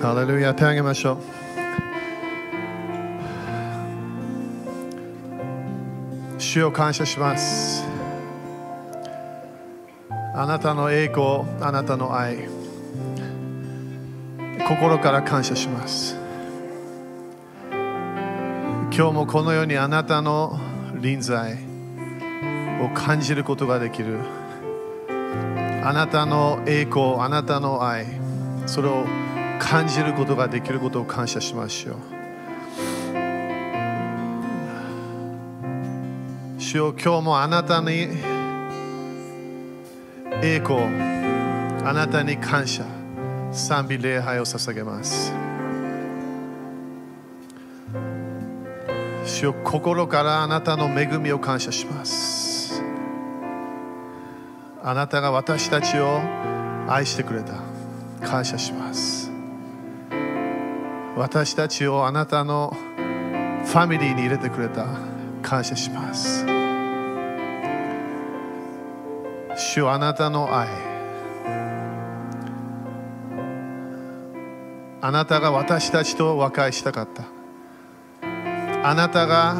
ハレルヤ手をげましょう主を感謝しますあなたの栄光あなたの愛心から感謝します今日もこのようにあなたの臨在を感じることができるあなたの栄光あなたの愛それを感じることができることを感謝しましょう。主よ今日もあなたに栄光あなたに感謝賛美礼拝を捧げます。主よ心からあなたの恵みを感謝します。あなたが私たちを愛してくれた。感謝します。私たちをあなたのファミリーに入れてくれた感謝します。主あなたの愛。あなたが私たちと和解したかった。あなたが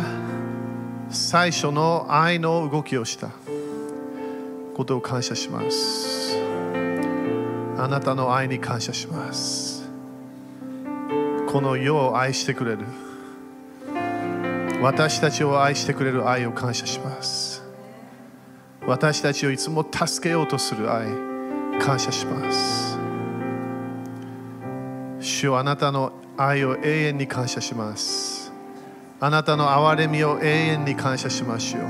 最初の愛の動きをした。ことを感謝します。あなたの愛に感謝します。この世を愛してくれる。私たちを愛してくれる愛を感謝します。私たちをいつも助けようとする愛感謝します。主よあなたの愛を永遠に感謝します。あなたの憐れみを永遠に感謝しましょう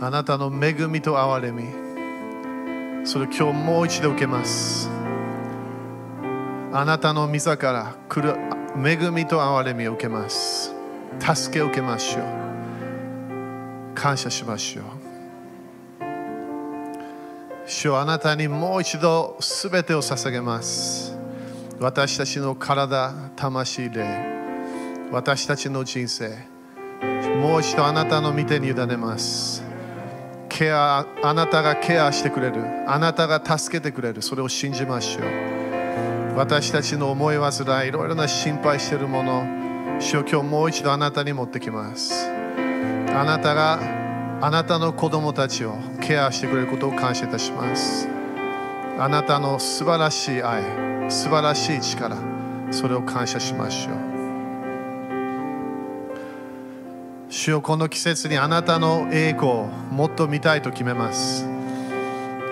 あなたの恵みと憐れみ。それを今日もう一度受けます。あなたの御座から来る恵みと憐れみを受けます。助けを受けましょう。感謝しましょう。主はあなたにもう一度すべてを捧げます。私たちの体魂霊私たちの人生もう一度あなたの御手に委ねます。ケアあなたがケアしてくれるあなたが助けてくれるそれを信じましょう。私たちの思い煩いいろいろな心配しているもの。主を今日もう一度あなたに持ってきます。あなたがあなたの子供たちをケアしてくれることを感謝いたします。あなたの素晴らしい愛素晴らしい力それを感謝しましょう。主よこの季節にあなたの栄光をもっと見たいと決めます。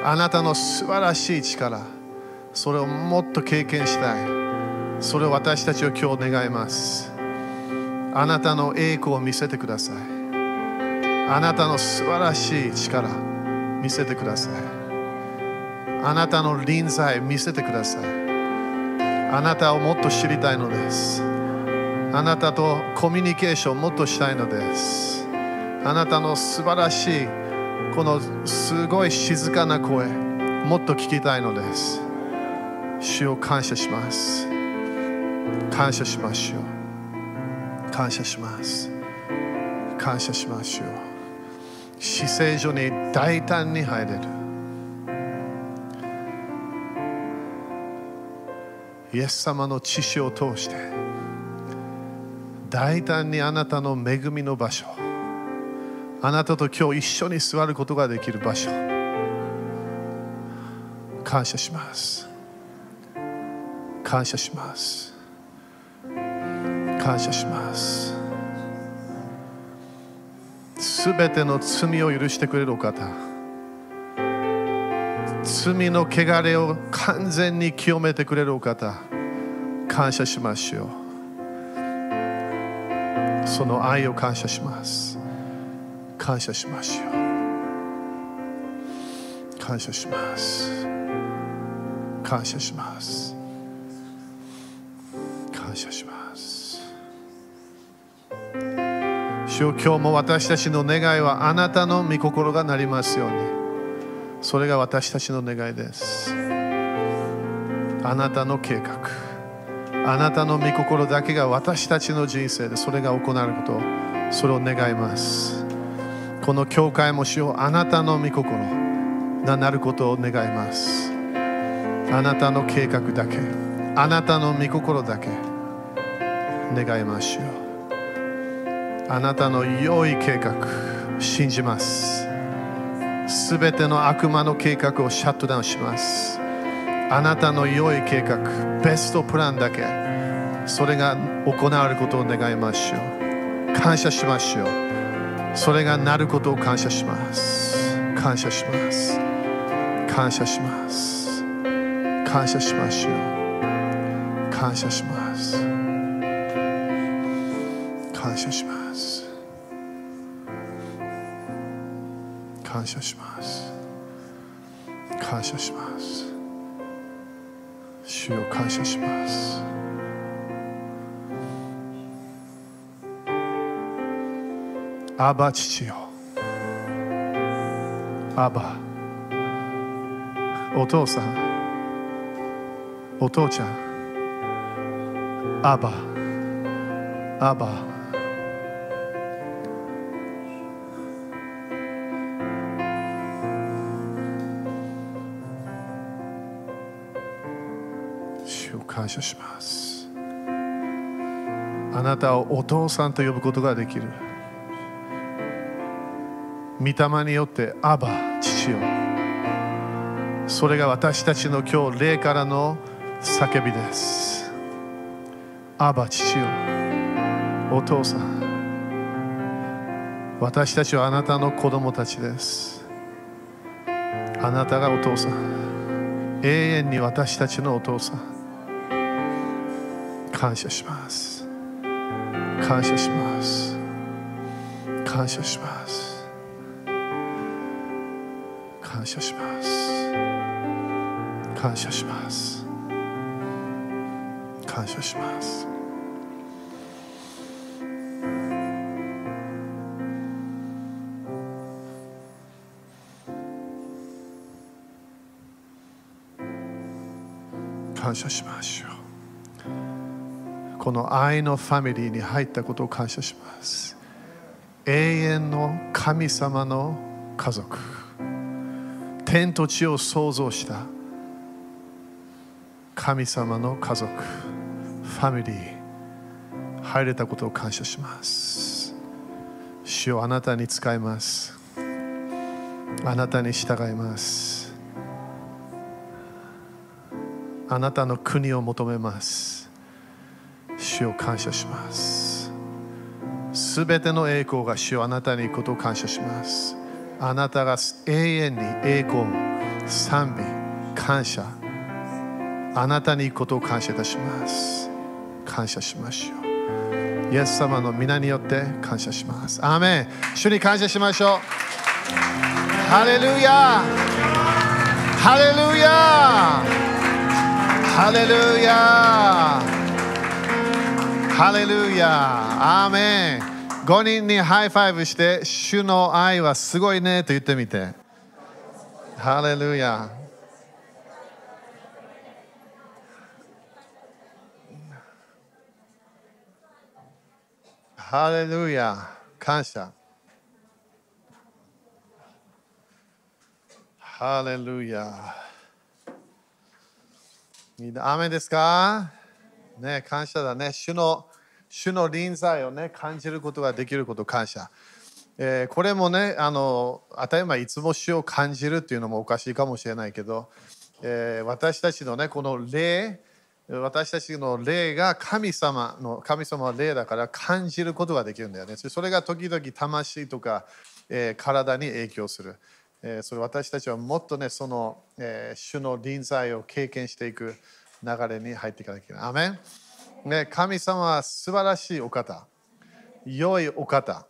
あなたの素晴らしい力それをもっと経験したい。それを私たちを今日願います。あなたの栄光を見せてください。あなたの素晴らしい力見せてください。あなたの臨在見せてください。あなたをもっと知りたいのです。あなたとコミュニケーションをもっとしたいのです。あなたの素晴らしいこのすごい静かな声もっと聞きたいのです。主を感謝します。感謝しましょう感謝します。感謝しましょう死聖所に大胆に入れる。イエス様の血潮を通して大胆にあなたの恵みの場所あなたと今日一緒に座ることができる場所感謝します。感謝します。感謝します。すべての罪を許してくれるお方。罪の汚れを完全に清めてくれるお方。感謝しましょう。その愛を感謝します。感謝しましょう。感謝します。感謝します。感謝します。主よ今日も私たちの願いはあなたの御心がなりますように。それが私たちの願いです。あなたの計画。あなたの御心だけが私たちの人生でそれが行われることそれを願います。この教会もしよあなたの御心がなることを願います。あなたの計画だけあなたの御心だけ願いましょう。あなたの良い計画信じます。すべての悪魔の計画をシャットダウンします。あなたの良い計画ベストプランだけ。それが行われることを願いましょう。感謝しましょう。それがなることを感謝します。感謝します。感謝します。感謝しましょう。感謝します。感謝します。感謝します。感謝します。主を感謝します。アバ父よ。アバ。お父さん。お父ちゃん。アバ。アバ。感謝します。あなたをお父さんと呼ぶことができる。御霊によってアバ父よ。それが私たちの今日霊からの叫びです。アバ父よ。お父さん。私たちはあなたの子供たちです。あなたがお父さん。永遠に私たちのお父さん。感謝します。感謝します。感謝します。感謝します。感謝します。感謝します。感謝しましょう。の愛のファミリーに入ったことを感謝します。永遠の神様の家族。天と地を創造した神様の家族。ファミリー。入れたことを感謝します。主をあなたに使います。あなたに従います。あなたの国を求めます。主を感謝します。すべての栄光が主をあなたに行くことを感謝します。あなたが永遠に栄光賛美感謝。あなたに行くことを感謝いたします。感謝しましょう。イエス様の皆によって感謝します。アーメン。主に感謝しましょう。ハレルヤ。ハレルヤ。ハレルヤ。ハレルヤアーメン5人に high five して主の愛はすごいねと言ってみて。ハレルヤハレルヤ感謝。ハレルヤみんな雨ですか？ね感謝だね。主の主の臨在をね感じることができること感謝、えー、これもねあの当たり前いつも主を感じるっていうのもおかしいかもしれないけど、えー、私たちのねこの霊私たちの霊が神様の神様は霊だから感じることができるんだよね。それが時々魂とか、えー、体に影響する、えー、それ私たちはもっとねその、えー、主の臨在を経験していく流れに入っていかなきゃいけない。アメン。ね、神様は素晴らしいお方、良いお方。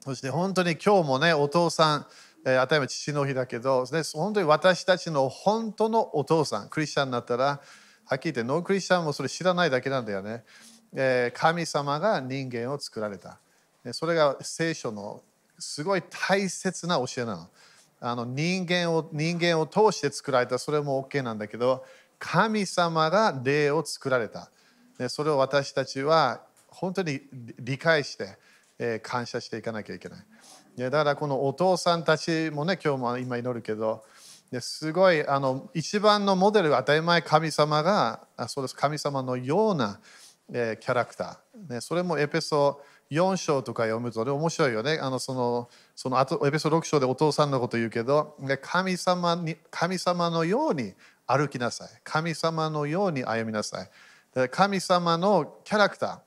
そして本当に今日もね、お父さん、えー、当たり前父の日だけど、ね、本当に私たちの本当のお父さん、クリスチャンになったら、はっきり言ってノークリスチャンもそれ知らないだけなんだよね。えー、神様が人間を作られた。それが聖書のすごい大切な教えなの。あの人間を人間を通して作られたそれも OK なんだけど神様が霊を作られた。でそれを私たちは本当に理解して、え、感謝していかなきゃいけない。だからこのお父さんたちもね、今日も今祈るけど、ですごいあの一番のモデル当たり前神様がそうです神様のような、え、キャラクター、ね、それもエペソ4章とか読むとね面白いよね。あのそのその後エペソ6章でお父さんのこと言うけど神様に神様のように歩きなさい。神様のように歩みなさい。神様のキャラクター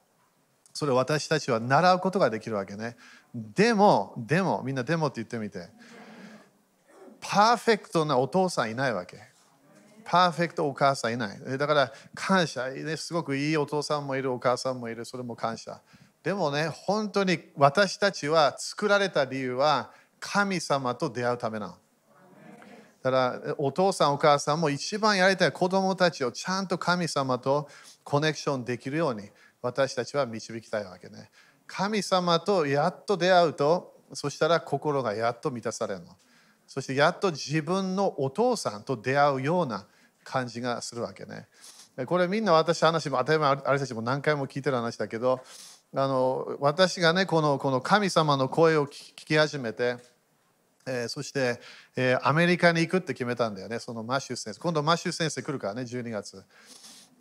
それを私たちは習うことができるわけねでもでもみんなでもって言ってみてパーフェクトなお父さんいないわけ。パーフェクトお母さんいない。だから感謝、ね、すごくいいお父さんもいる、お母さんもいる、それも感謝。でもね、本当に私たちは作られた理由は神様と出会うためなの。だからお父さんお母さんも一番やりたい子供たちをちゃんと神様とコネクションできるように私たちは導きたいわけね。神様とやっと出会うとそしたら心がやっと満たされるの。そしてやっと自分のお父さんと出会うような感じがするわけね。これみんな私話も当たり前あれたちも何回も聞いてる話だけどあの私がねこのこの神様の声を聞き始めて、えー、そして、えー、アメリカに行くって決めたんだよねそのマッシュ先生今度マッシュ先生来るからね12月、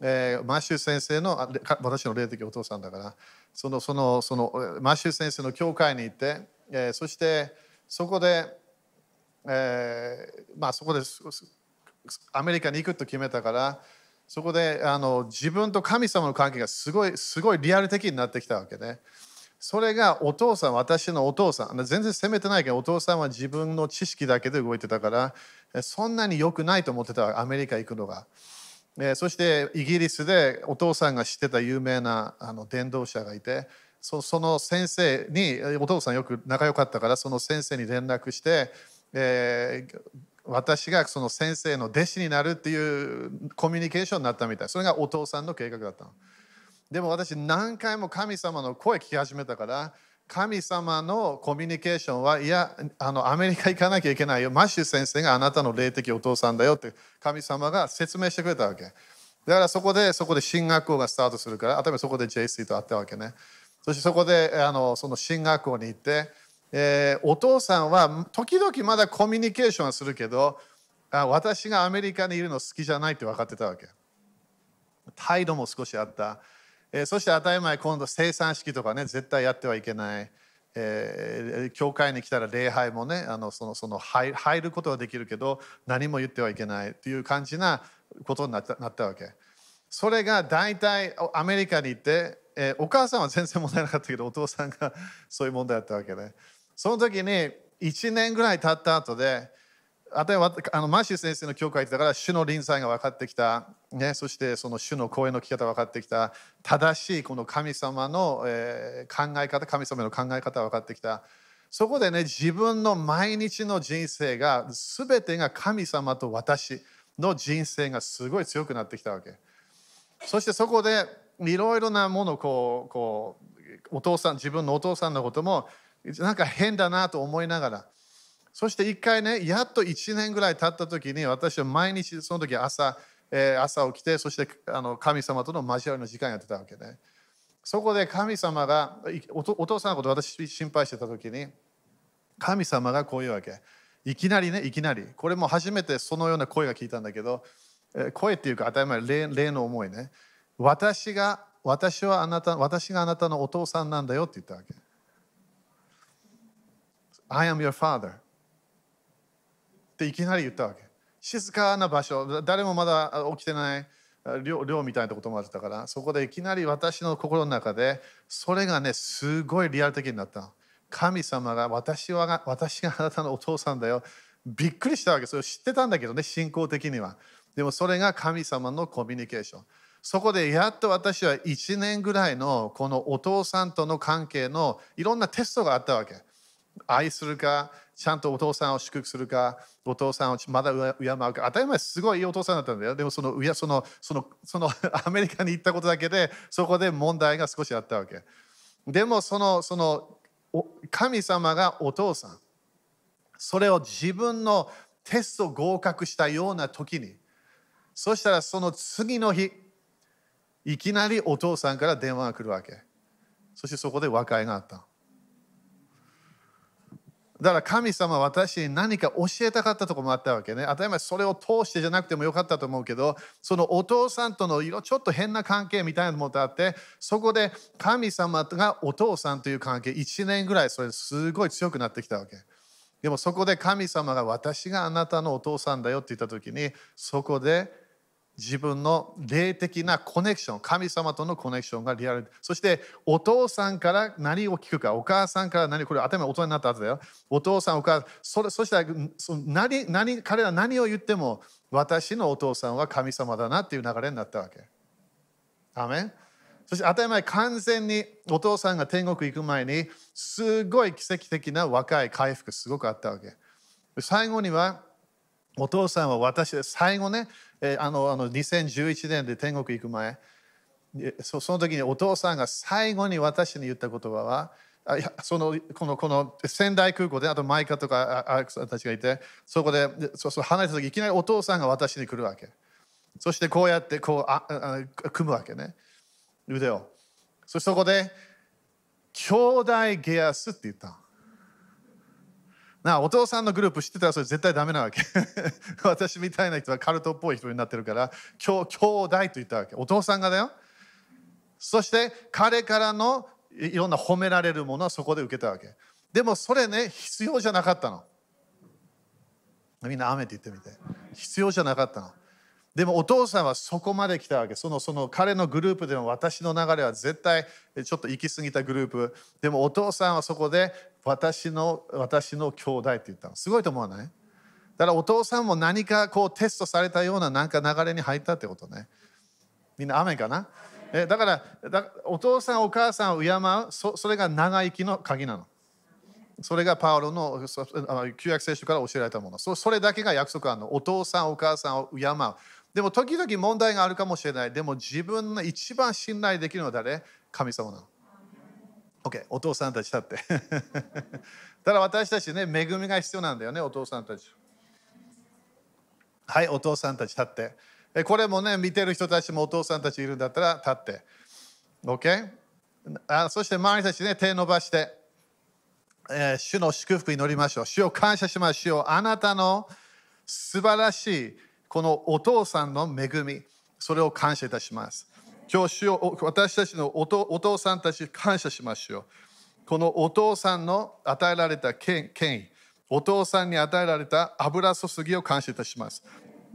えー、マッシュ先生の私の霊的お父さんだからそのそのそのマッシュ先生の教会に行って、えー、そしてそこでえー、まあ、そこでアメリカに行くと決めたからそこであの自分と神様の関係がすごいすごいリアル的になってきたわけね。それがお父さん、私のお父さん、全然責めてないけど、お父さんは自分の知識だけで動いてたから、そんなに良くないと思ってた、アメリカ行くのが。そしてイギリスでお父さんが知ってた有名なあの伝道者がいて、その先生に、お父さんよく仲良かったから、その先生に連絡して、えー、私がその先生の弟子になるっていうコミュニケーションになったみたい。それがお父さんの計画だったの。でも私何回も神様の声聞き始めたから神様のコミュニケーションはいやあのアメリカ行かなきゃいけないよ。マッシュ先生があなたの霊的お父さんだよって神様が説明してくれたわけ。だからそこでそこで進学校がスタートするから例えばそこで JC と会ったわけね。そしてそこであのその進学校に行ってえー、お父さんは時々まだコミュニケーションはするけどあ私がアメリカにいるの好きじゃないって分かってたわけ。態度も少しあった、えー、そして当たり前今度生産式とかね絶対やってはいけない、えー、教会に来たら礼拝もねあのそのその入ることはできるけど何も言ってはいけないっていう感じなことになったなったわけ。それが大体アメリカに行って、えー、お母さんは全然問題なかったけどお父さんがそういう問題だったわけで、ね、その時に1年ぐらい経った後で、例えばあのマーシー先生の教会だから主の臨在が分かってきた、ね、そしてその主の声の聞き方分かってきた。正しいこの神様の、えー、考え方神様の考え方分かってきた。そこでね自分の毎日の人生が全てが神様と私の人生がすごい強くなってきたわけ。そしてそこでいろいろなものこうこうお父さん自分のお父さんのこともなんか変だなと思いながらそして一回ねやっと1年ぐらい経った時に私は毎日その時朝、えー、朝起きてそしてあの神様との交わりの時間やってたわけね。そこで神様がお父さんのこと私心配してた時に神様がこういうわけ。いきなりねいきなり。これも初めてそのような声が聞いたんだけど声っていうか当たり前霊霊の思いね。私が私はあなた私があなたのお父さんなんだよって言ったわけ。I am your father. っていきなり言ったわけ。静かな場所。誰もまだ起きてない寮寮みたいなこともあったから。そこでいきなり私の心の中でそれがねすごいリアル的になった神様が私は私があなたのお父さんだよ。びっくりしたわけ。それを知ってたんだけどね信仰的には。でもそれが神様のコミュニケーション。そこでやっと私は1年ぐらいのこのお父さんとの関係のいろんなテストがあったわけ。愛するかちゃんとお父さんを祝福するかお父さんをまだ敬うか。当たり前すごいいいお父さんだったんだよ。でもそのそのそのその アメリカに行ったことだけでそこで問題が少しあったわけ。でもそのその神様がお父さん。それを自分のテスト合格したような時にそしたらその次の日いきなりお父さんから電話が来るわけ。そしてそこで和解があった。だから神様は私に何か教えたかったとこもあったわけね。当たり前それを通してじゃなくてもよかったと思うけど、そのお父さんとの色ちょっと変な関係みたいなものがあって、そこで神様がお父さんという関係、1年ぐらいそれすごい強くなってきたわけ。でもそこで神様が私があなたのお父さんだよって言った時に、そこで自分の霊的なコネクション、神様とのコネクションがリアル。そしてお父さんから何を聞くか、お母さんから何、これ頭大人になった後だよ。お父さん、お母さん、それそしたらそ何何彼ら何を言っても私のお父さんは神様だなっていう流れになったわけ。アメンそして当たり前完全にお父さんが天国行く前にすごい奇跡的な若い回復すごくあったわけ。最後にはお父さんは私で最後ねえあのあの2011年で天国行く前その時にお父さんが最後に私に言った言葉はあいやそのこのこの仙台空港であとマイカとかアレクさんたちがいてそこでそうそう離れた時いきなりお父さんが私に来るわけ。そしてこうやってこうああ組むわけね。腕をそしてそこで兄弟ゲアスって言ったなお父さんのグループ知ってたらそれ絶対ダメなわけ。私みたいな人はカルトっぽい人になってるから兄兄弟と言ったわけ。お父さんがだよ。そして彼からのいろんな褒められるものはそこで受けたわけ。でもそれね必要じゃなかったの。みんな雨って言ってみて。必要じゃなかったの。でもお父さんはそこまで来たわけ。そのその彼のグループでも私の流れは絶対ちょっと行き過ぎたグループ。でもお父さんはそこで私の私の兄弟って言ったの。すごいと思わない？だからお父さんも何かこうテストされたようななんか流れに入ったってことね。みんな雨かな？えだからお父さんお母さんを敬うそそれが長生きの鍵なの。それがパウロの旧約聖書から教えられたもの。それだけが約束あるの。お父さんお母さんを敬う。でも時々問題があるかもしれない。でも自分の一番信頼できるのは誰？神様なの。OK、お父さんたち立って。ただ私たちね、恵みが必要なんだよね、お父さんたち。はい、お父さんたち立って。これもね、見てる人たちもお父さんたちいるんだったら立って。OK? あそして周りたちね、手伸ばして、えー、主の祝福に乗りましょう。主を感謝しましょう。あなたの素晴らしいこのお父さんの恵み、それを感謝いたします。今日主を私たちのお父さんたち感謝しましょう。このお父さんの与えられた権威、お父さんに与えられた油注ぎを感謝いたします。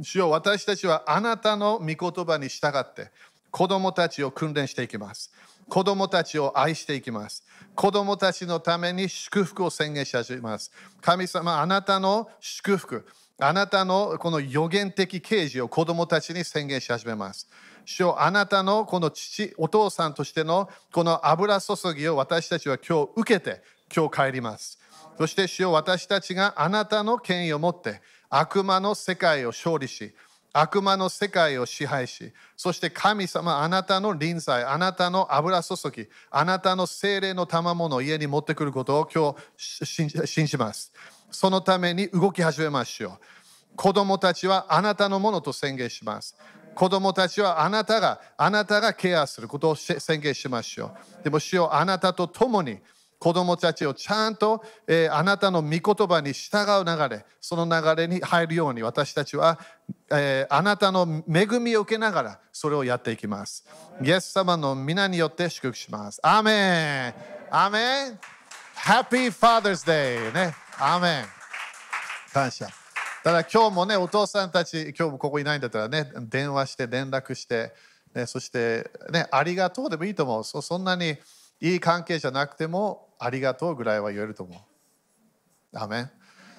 主よ私たちはあなたの御言葉に従って子供たちを訓練していきます。子供たちを愛していきます。子供たちのために祝福を宣言し始めます。神様、あなたの祝福、あなたのこの予言的啓示を子供たちに宣言し始めます。主よあなたのこの父、お父さんとしてのこの油注ぎを私たちは今日受けて今日帰ります。そして主よ私たちがあなたの権威を持って悪魔の世界を勝利し、悪魔の世界を支配し、そして神様、あなたの臨在、あなたの油注ぎ、あなたの精霊の賜物を家に持ってくることを今日信じます。そのために動き始めましょう。子供たちはあなたのものと宣言します。子供たちはあなたが、あなたがケアすることを宣言しましょう。でも、主よあなたと共に子供たちをちゃんと、えー、あなたの御言葉に従う流れ、その流れに入るように私たちは、えー、あなたの恵みを受けながらそれをやっていきます。イエス様の皆によって祝福します。アメンアメン Happy Father's Day! ね。アメン感謝。ただ今日もね、お父さんたち、今日もここいないんだったらね、電話して連絡して、ね、そしてね、ありがとうでもいいと思う。そそんなにいい関係じゃなくても、ありがとうぐらいは言えると思う。アメン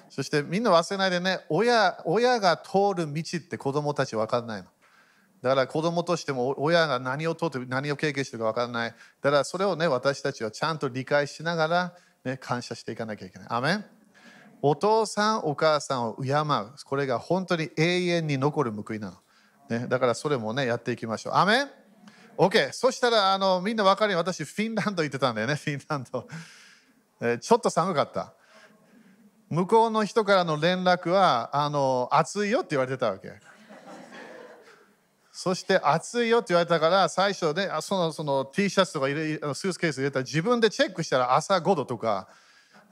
そしてみんな忘れないでね、親親が通る道って子供たち分かんないの。だから子供としても親が何を通って何を経験してるか分からない。だからそれをね、私たちはちゃんと理解しながら、ね、感謝していかなきゃいけない。アメンお父さんお母さんを敬う。これが本当に永遠に残る報いなの、ね、だからそれもねやっていきましょう。アメン。OK そしたらあのみんな分かるよ私フィンランド行ってたんだよね。フィンランド、えちょっと寒かった。向こうの人からの連絡はあの暑いよって言われてたわけ。そして暑いよって言われたから最初ねそのその T シャツとかスーツケース入れたら自分でチェックしたら朝5度とか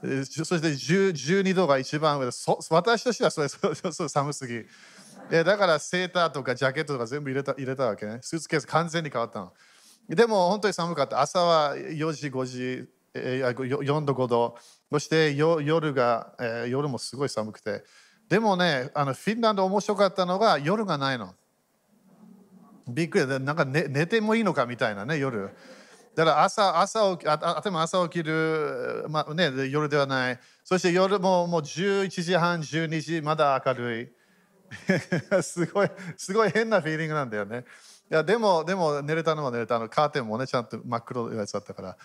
そして12度が一番上で私としてはそれそれ寒すぎ。だからセーターとかジャケットとか全部入れた入れたわけね。スーツケース完全に変わったの。でも本当に寒かった。朝は4時5時4度5度。そして夜が、えー、夜もすごい寒くて。でもねあのフィンランド面白かったのが夜がないの。びっくりなんか寝寝てもいいのかみたいなね夜。だから朝朝起きあ朝起きる、まあね、夜ではないそして夜ももう11時半12時まだ明るい すごいすごい変なフィーリングなんだよねいやでもでも寝れたのは寝れたのカーテンもねちゃんと真っ黒のやつだったから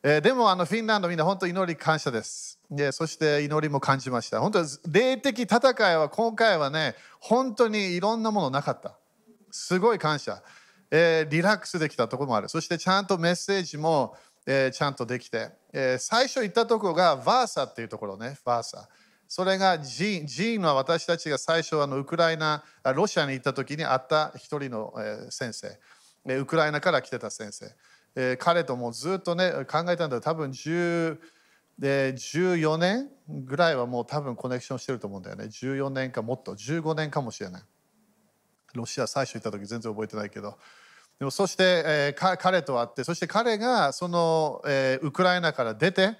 えー、でもあのフィンランドみんな本当祈り感謝です。でそして祈りも感じました。本当霊的戦いは今回はね、本当にいろんなものなかった。すごい感謝。えー、リラックスできたところもある。そしてちゃんとメッセージも、えー、ちゃんとできて、えー、最初行ったところがバーサっていうところね、バーサ。それがジーン、ジーンは私たちが最初あのウクライナ、ロシアに行った時に会った一人の、先生。ウクライナから来てた先生。え、彼ともずっとね考えたんだ多分10で14年ぐらいはもう多分コネクションしてると思うんだよね14年かもっと15年かもしれないロシア最初行った時全然覚えてないけど。でもそして、えー、彼と会ってそして彼がその、えー、ウクライナから出て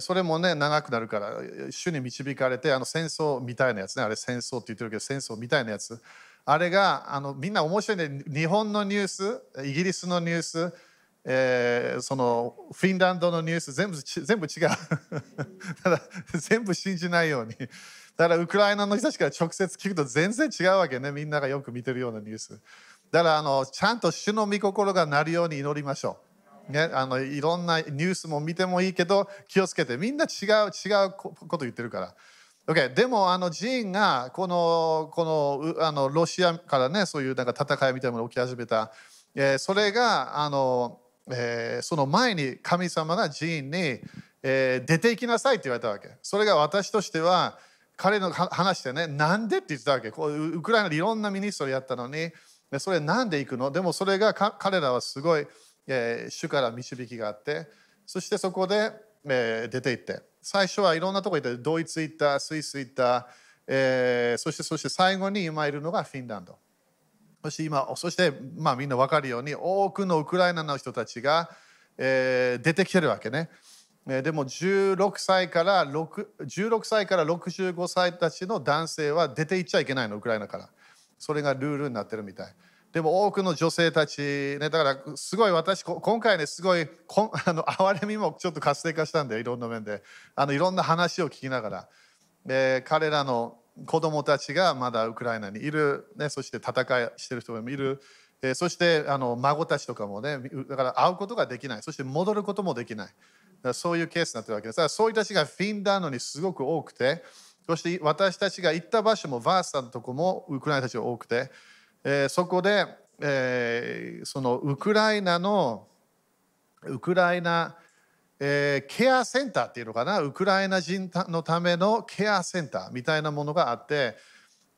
それもね長くなるから主に導かれてあの戦争みたいなやつね。あれ戦争って言ってるけど戦争みたいなやつ。あれがあのみんな面白いね。日本のニュースイギリスのニュースえー、そのフィンランドのニュース全部全部違う。ただ全部信じないように。だからウクライナの人たちから直接聞くと全然違うわけね。みんながよく見てるようなニュース。だからあのちゃんと主の御心がなるように祈りましょう、ね、あのいろんなニュースも見てもいいけど気をつけて。みんな違う違うこと言ってるから。Okay、でもあのジーンがこのこのあのロシアからねそういうなんか戦いみたいなものが起き始めた、えー、それがあのえー、その前に神様が寺院に、えー、出て行きなさいって言われたわけ。それが私としては彼の話でね、なんでって言ってたわけ。ウクライナでいろんなミニストリーやったのに、それなんで行くの？でもそれが彼らはすごい、えー、主から導きがあって、そしてそこで、えー、出て行って、最初はいろんなとこ行って、ドイツ行った、スイス行った、えー、そしてそして最後に今いるのがフィンランド。そして今そして、まあ、みんな分かるように多くのウクライナの人たちが、えー、出てきてるわけね。でも16歳から16歳から65歳たちの男性は出て行っちゃいけないのウクライナから。それがルールになってるみたい。でも多くの女性たち、ね、だからすごい私今回ねすごいこ あの哀れみもちょっと活性化したんでいろんな面で。あのいろんな話を聞きながら、え、彼らの子供たちがまだウクライナにいる、ね、そして戦いしてる人もいる、え、そしてあの孫たちとかもねだから会うことができない。そして戻ることもできない。そういうケースになってるわけです。だからそういう人たちがフィンランドにすごく多くてそして私たちが行った場所もバーサのとこもウクライナたちが多くて、えー、そこで、えー、そのウクライナのウクライナえー、ケアセンターっていうのかな？ウクライナ人のためのケアセンターみたいなものがあって、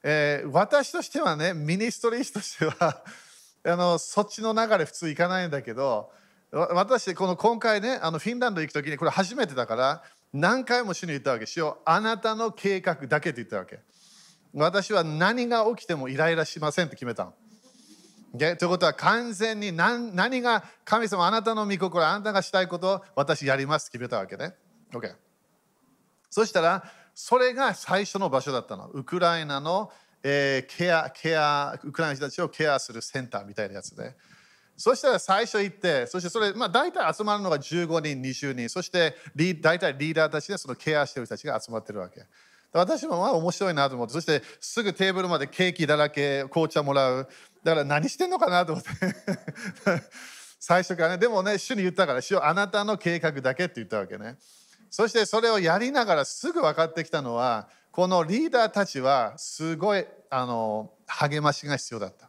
えー、私としてはねミニストリーとしては あのそっちの流れ普通行かないんだけど私この今回ねあのフィンランド行く時にこれ初めてだから何回も主に言ったわけしようあなたの計画だけって言ったわけ私は何が起きてもイライラしませんって決めたのということは完全に何何が神様あなたの御心あなたがしたいことを私やりますって決めたわけね。OK。そしたらそれが最初の場所だったの。ウクライナの、えー、ケア、ケア、ウクライナ人たちをケアするセンターみたいなやつで。そしたら最初行って、そしてそれ、まあ大体集まるのが15人、20人、そして大体リーダーたちでそのケアしてる人たちが集まってるわけ。私もまあ面白いなと思って、そしてすぐテーブルまでケーキだらけ、紅茶もらう。だから何してんのかなと思って。最初からね。でもね主に言ったから主よあなたの計画だけって言ったわけね。そしてそれをやりながらすぐ分かってきたのはこのリーダーたちはすごいあの励ましが必要だった。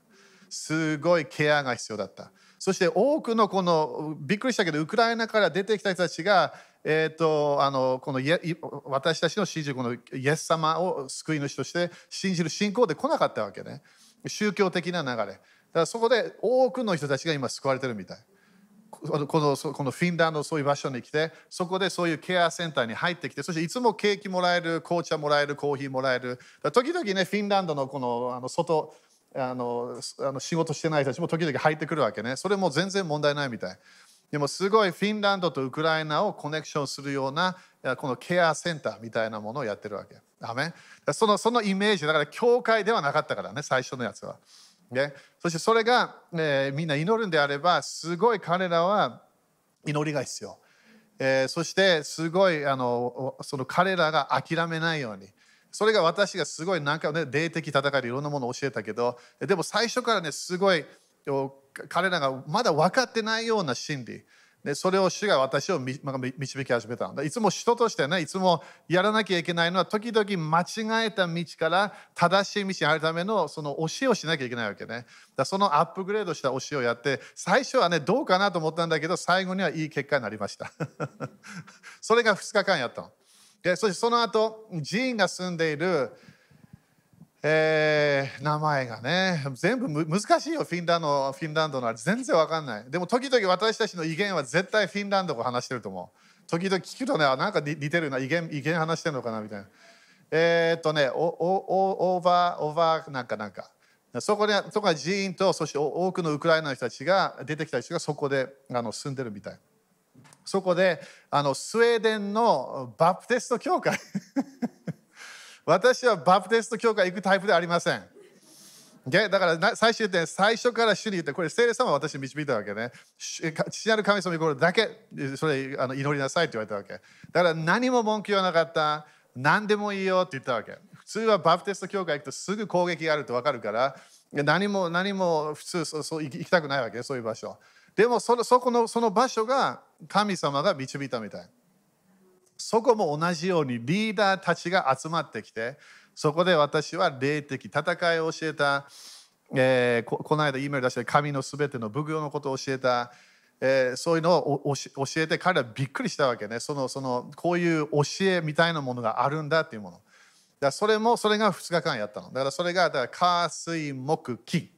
すごいケアが必要だったそして多くのこのびっくりしたけどウクライナから出てきた人たちが、えーと、あのこの私たちの信じるこのイエス様を救い主として信じる信仰で来なかったわけね。宗教的な流れ。だからそこで多くの人たちが今救われてるみたい。このこのこのフィンランドそういう場所に来てそこでそういうケアセンターに入ってきてそしていつもケーキもらえる紅茶もらえるコーヒーもらえる時々ねフィンランドのこのあの外あのあの仕事してない人たちも時々入ってくるわけねそれも全然問題ないみたいでもすごいフィンランドとウクライナをコネクションするようなこのケアセンターみたいなものをやってるわけ。アメそのそのイメージだから教会ではなかったからね最初のやつは。ね、そしてそれが、えー、みんな祈るんであればすごい彼らは祈りが必要。えー、そしてすごいあのその彼らが諦めないように。それが私がすごいなんかね霊的戦いでいろんなものを教えたけどでも最初からねすごい彼らがまだ分かってないような真理。でそれを主が私を導き始めたんだいつも人としてねいつもやらなきゃいけないのは時々間違えた道から正しい道に入るためのその教えをしなきゃいけないわけね。だそのアップグレードした教えをやって最初はねどうかなと思ったんだけど最後にはいい結果になりました。それが2日間やったの。でそしてその後寺院が住んでいるえー、名前がね全部難しいよフィンランドフィンランドのあれ。全然わかんない。でも時々私たちの威厳は絶対フィンランド語話してると思う。時々聞くとねなんか似てるな。威厳威厳話してるのかなみたいな。えー、っとねオオーバーオーバーなんかなんか。そこでそこは寺院とそして多くのウクライナの人たちが出てきた人がそこであの住んでるみたい。そこであのスウェーデンのバプテスト教会 私はバプテスト教会行くタイプではありません。だから最終点、最初から主に言って、これ聖霊様は私に導いたわけね。父なる神様にこれだけそれあの祈りなさいって言われたわけ。だから何も文句言わなかった。何でもいいよって言ったわけ。普通はバプテスト教会行くとすぐ攻撃があると分かるから、何も何も普通そう行きたくないわけ、そういう場所。でもそそこのその場所が神様が導いたみたい。そこも同じようにリーダーたちが集まってきてそこで私は霊的戦いを教えた、えー、ここの間 E メール出して神のすべての奉行のことを教えた、えー、そういうのを教えて彼はびっくりしたわけね。そのそのこういう教えみたいなものがあるんだっていうもの。だそれもそれが2日間やったの。だからそれがだから火水木金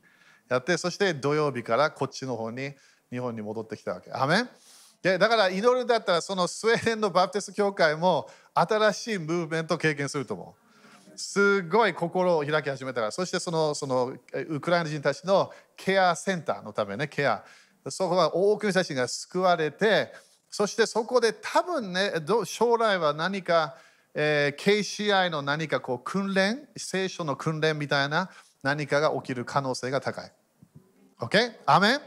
やってそして土曜日からこっちの方に日本に戻ってきたわけアメン？でだから祈るんだったらそのスウェーデンのバプテスト教会も新しいムーブメントを経験すると思う。すごい心を開き始めたらそしてそのそのウクライナ人たちのケアセンターのためねケアそこは多くの人たちが救われてそしてそこで多分ね将来は何か、えー、KCI の何かこう訓練聖書の訓練みたいな何かが起きる可能性が高い。OK? アメン？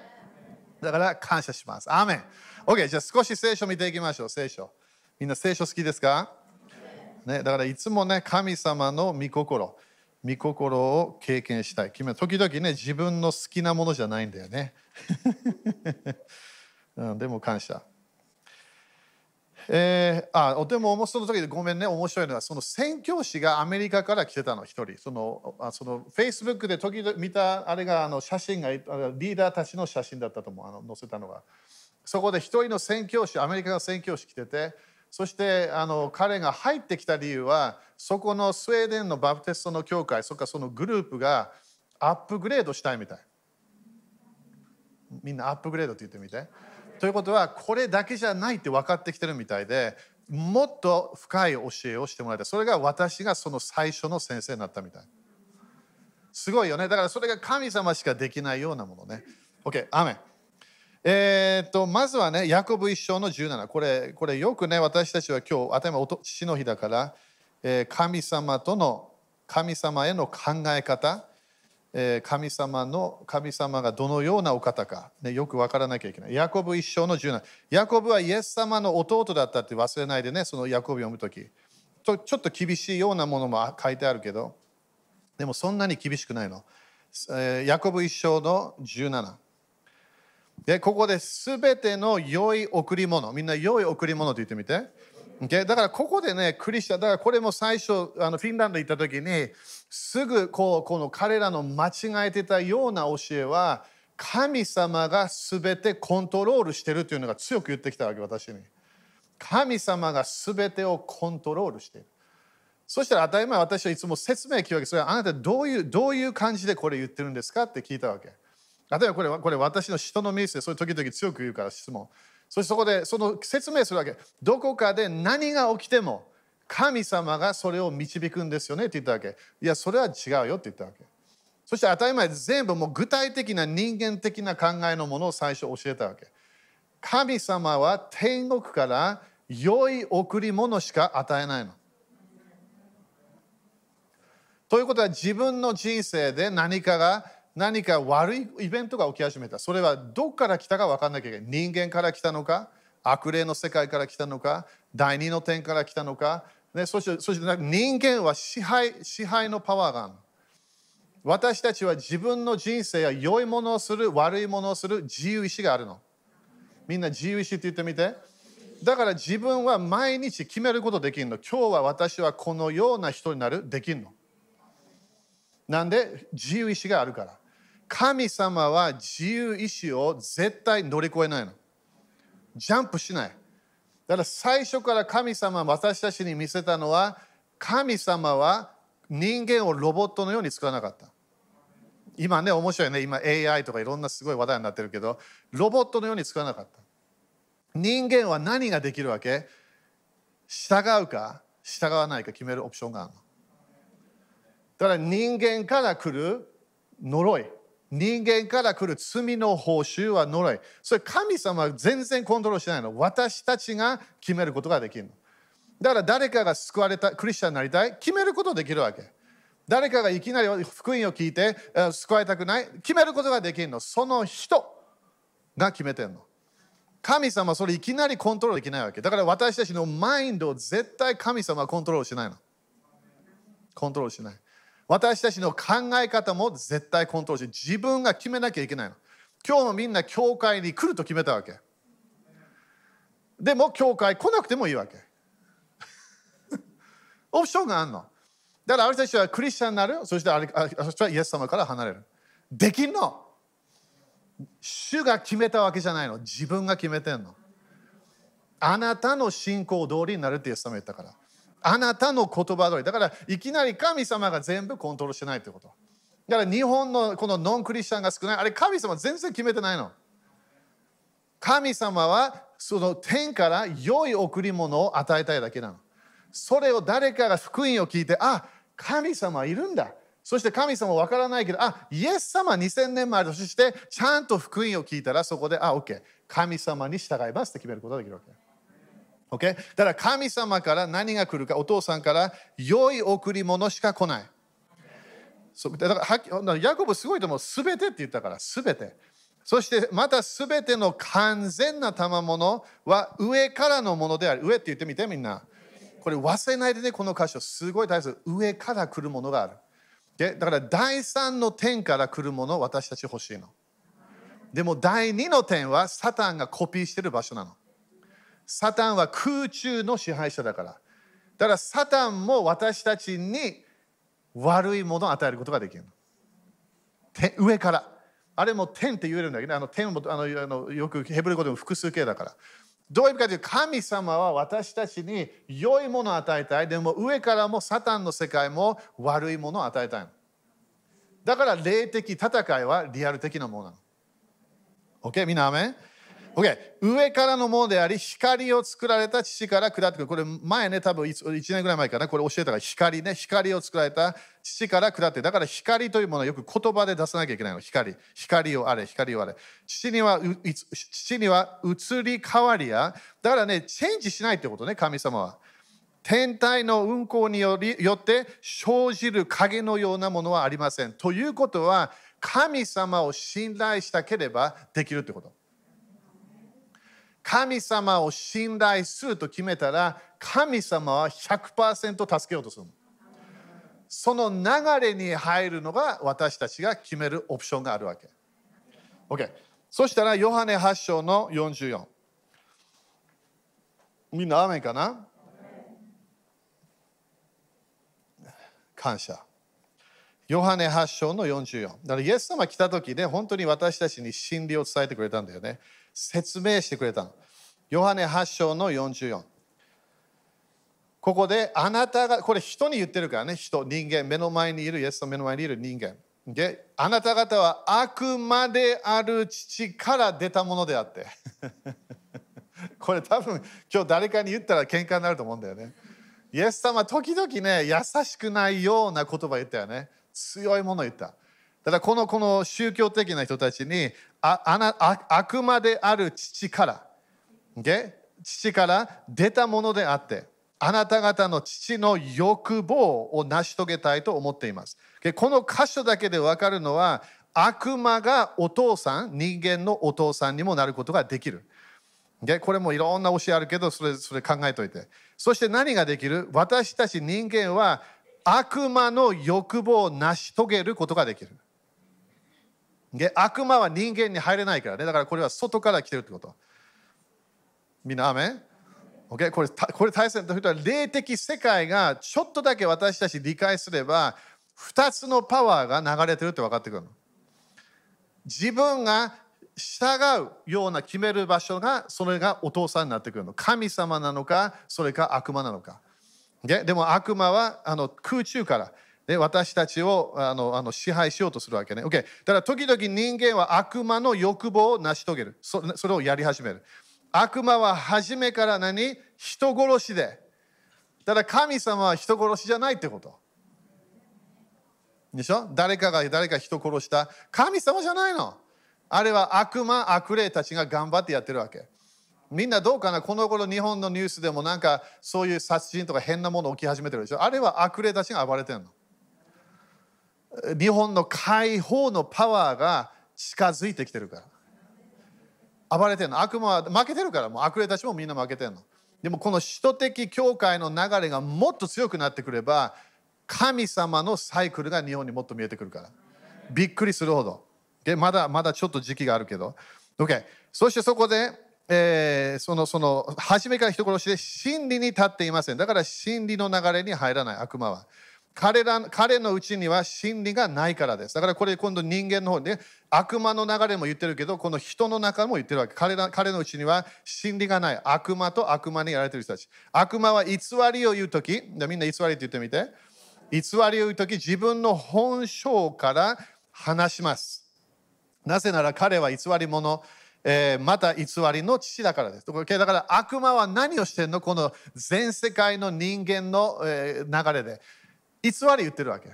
だから感謝します。アメン OK、じゃあ少し聖書見ていきましょう、聖書。みんな聖書好きですか、ね、だからいつもね、神様の御心、御心を経験したい。君は時々ね、自分の好きなものじゃないんだよね。うん、でも感謝。えー、あでもその時でごめんね。面白いのはその宣教師がアメリカから来てたの一人。そのあそのフェイスブックで時々見たあれがあの写真がリーダーたちの写真だったと思うあの載せたのがそこで一人の宣教師アメリカの宣教師来ててそしてあの彼が入ってきた理由はそこのスウェーデンのバプテストの教会そっかそのグループがアップグレードしたいみたい。みんなアップグレードって言ってみて。ということはこれだけじゃないって分かってきてるみたいでもっと深い教えをしてもらいたい。それが私がその最初の先生になったみたい。すごいよね。だからそれが神様しかできないようなものね。OK アメン。えー、っとまずはね、ヤコブ一章の17。これ、これよくね、私たちは今日、頭父の日だから、えー、神様との、神様への考え方、神様の、神様がどのようなお方か、ね、よく分からなきゃいけない。ヤコブ一章の17。ヤコブはイエス様の弟だったって忘れないでね、そのヤコブ読むと。ちょっと厳しいようなものも書いてあるけど、でもそんなに厳しくないの。え、ヤコブ一章の17。でここで全ての良い贈り物みんな良い贈り物と言ってみて、okay? だからここでねクリスチャンだからこれも最初あのフィンランド行った時にすぐこうこの彼らの間違えてたような教えは神様が全てコントロールしてるというのが強く言ってきたわけ私に神様が全てをコントロールしているそしたら当たり前私はいつも説明聞くわけそれはあなたどういうどういう感じでこれ言ってるんですかって聞いたわけ例えばこれこれ私の人のミスでそういう時々強く言うから質問。そしてそこでその説明するわけ。どこかで何が起きても神様がそれを導くんですよねって言ったわけ。いや、それは違うよって言ったわけ。そして当たり前全部もう具体的な人間的な考えのものを最初教えたわけ。神様は天国から良い贈り物しか与えないの。ということは自分の人生で何かが何か悪いイベントが起き始めた。それはどこから来たか分かんなきゃいけない。人間から来たのか、悪霊の世界から来たのか、第二の点から来たのか、ね、そしてそして人間は支配支配のパワーがある。私たちは自分の人生や良いものをする、悪いものをする自由意志があるの。みんな自由意志って言ってみて。だから自分は毎日決めることできるの。今日は私はこのような人になる、できるの。なんで？自由意志があるから。神様は自由意志を絶対乗り越えないの。ジャンプしない。だから最初から神様私たちに見せたのは神様は人間をロボットのように使わなかった。今ね面白いね今 AI とかいろんなすごい話題になってるけどロボットのように使わなかった。人間は何ができるわけ？従うか？従わないか決めるオプションがあるの。だから人間から来る呪い人間から来る罪の報酬は呪い。それ神様は全然コントロールしないの。私たちが決めることができるの。だから誰かが救われたクリスチャンになりたい。決めることできるわけ。誰かがいきなり福音を聞いて救われたくない。決めることができるの。その人が決めてるの。神様それいきなりコントロールできないわけ。だから私たちのマインドを絶対神様はコントロールしないの。コントロールしない。私たちの考え方も絶対コントロールして自分が決めなきゃいけないの。今日もみんな教会に来ると決めたわけ。でも教会来なくてもいいわけ。オプションがあるの。だからあれたちはクリスチャンになる、そしてあれあそしてはイエス様から離れる。できんの主が決めたわけじゃないの。自分が決めてんの。あなたの信仰通りになるってイエス様言ったから。あなたの言葉通り。だからいきなり神様が全部コントロールしてないってこと。だから日本のこのノンクリスチャンが少ない。あれ神様全然決めてないの。神様はその天から良い贈り物を与えたいだけなの。それを誰かが福音を聞いて、あ、神様いるんだ。そして神様わからないけど、あ、イエス様2000年前として、ちゃんと福音を聞いたらそこで、あ、OK。神様に従いますって決めることができるわけ。Okay? だから神様から何が来るか、お父さんから良い贈り物しか来ない。そうだからヤコブすごいと思う。すべてって言ったから、すべて。そしてまたすべての完全な賜物は上からのものである。上って言ってみてみんな。これ忘れないでね、この箇所。すごい大切。上から来るものがある。でだから第三の点から来るもの私たち欲しいの。でも第二の点はサタンがコピーしてる場所なの。サタンは空中の支配者だから。だからサタンも私たちに悪いものを与えることができる上から。あれも天って言えるんだけど、あの天もあのあのよくヘブル語でも複数形だから。どういう意味かというと、神様は私たちに良いものを与えたい。でも上からもサタンの世界も悪いものを与えたいだから霊的戦いはリアル的なものなの。OK? みんなアメン？OK。上からのものであり、光を作られた父から下ってくる。これ前ね、多分1年ぐらい前かな、これ教えたから光ね、光を作られた父から下って。だから光というものはよく言葉で出さなきゃいけないの。光。光をあれ、光をあれ。父には、父には移り変わりや、だからね、チェンジしないってことね、神様は。天体の運行によりよって生じる影のようなものはありません。ということは、神様を信頼したければできるってこと。神様を信頼すると決めたら神様は100%助けようとするその流れに入るのが私たちが決めるオプションがあるわけ。OK そしたらヨハネ8章の44みんな雨かな？感謝。ヨハネ8章の44だからイエス様来た時で本当に私たちに真理を伝えてくれたんだよね。説明してくれたの。ヨハネ8章の44。ここであなたが、これ人に言ってるからね、人、人間、目の前にいる、イエスの目の前にいる人間。であなた方は悪魔である父から出たものであって。これ多分今日誰かに言ったら喧嘩になると思うんだよね。イエス様時々ね優しくないような言葉言ったよね。強いもの言った。ただこのこの宗教的な人たちにああなあ悪魔である父から、okay? 父から出たものであってあなた方の父の欲望を成し遂げたいと思っています。この箇所だけで分かるのは悪魔がお父さん人間のお父さんにもなることができる。でこれもいろんな教えあるけどそれそれ考えといて。そして何ができる？私たち人間は悪魔の欲望を成し遂げることができる。悪魔は人間に入れないからね。だからこれは外から来てるってこと。みんな、アメン？Okay? これこれ大切な人は霊的世界がちょっとだけ私たち理解すれば2つのパワーが流れてるって分かってくるの。自分が従うような決める場所がそれがお父さんになってくるの。神様なのかそれか悪魔なのか。ででも悪魔はあの空中からで私たちをあのあの支配しようとするわけね。OK。だから時々人間は悪魔の欲望を成し遂げる。そそれをやり始める。悪魔は初めから何？人殺しで。ただ神様は人殺しじゃないってこと。でしょ？誰かが誰か人殺した。神様じゃないの。あれは悪魔、悪霊たちが頑張ってやってるわけ。みんなどうかな？この頃日本のニュースでもなんかそういう殺人とか変なもの起き始めてるでしょ？あれは悪霊たちが暴れてるの。日本の解放のパワーが近づいてきてるから。暴れてるの。悪魔は負けてるから、もう悪霊たちもみんな負けてるの。でもこの使徒的教会の流れがもっと強くなってくれば、神様のサイクルが日本にもっと見えてくるから。びっくりするほど。でまだまだちょっと時期があるけど。OK。そしてそこで、えー、そのその初めから人殺しで真理に立っていません。だから真理の流れに入らない悪魔は。彼ら彼のうちには真理がないからです。だからこれ今度人間の方で、悪魔の流れも言ってるけど、この人の中も言ってるわけ。彼ら彼のうちには真理がない。悪魔と悪魔にやられてる人たち。悪魔は偽りを言うとき、みんな偽りって言ってみて。偽りを言うとき、自分の本性から話します。なぜなら彼は偽り者、えー、また偽りの父だからです。だから悪魔は何をしてるの？この全世界の人間の、えー、流れで。偽り言ってるわけ。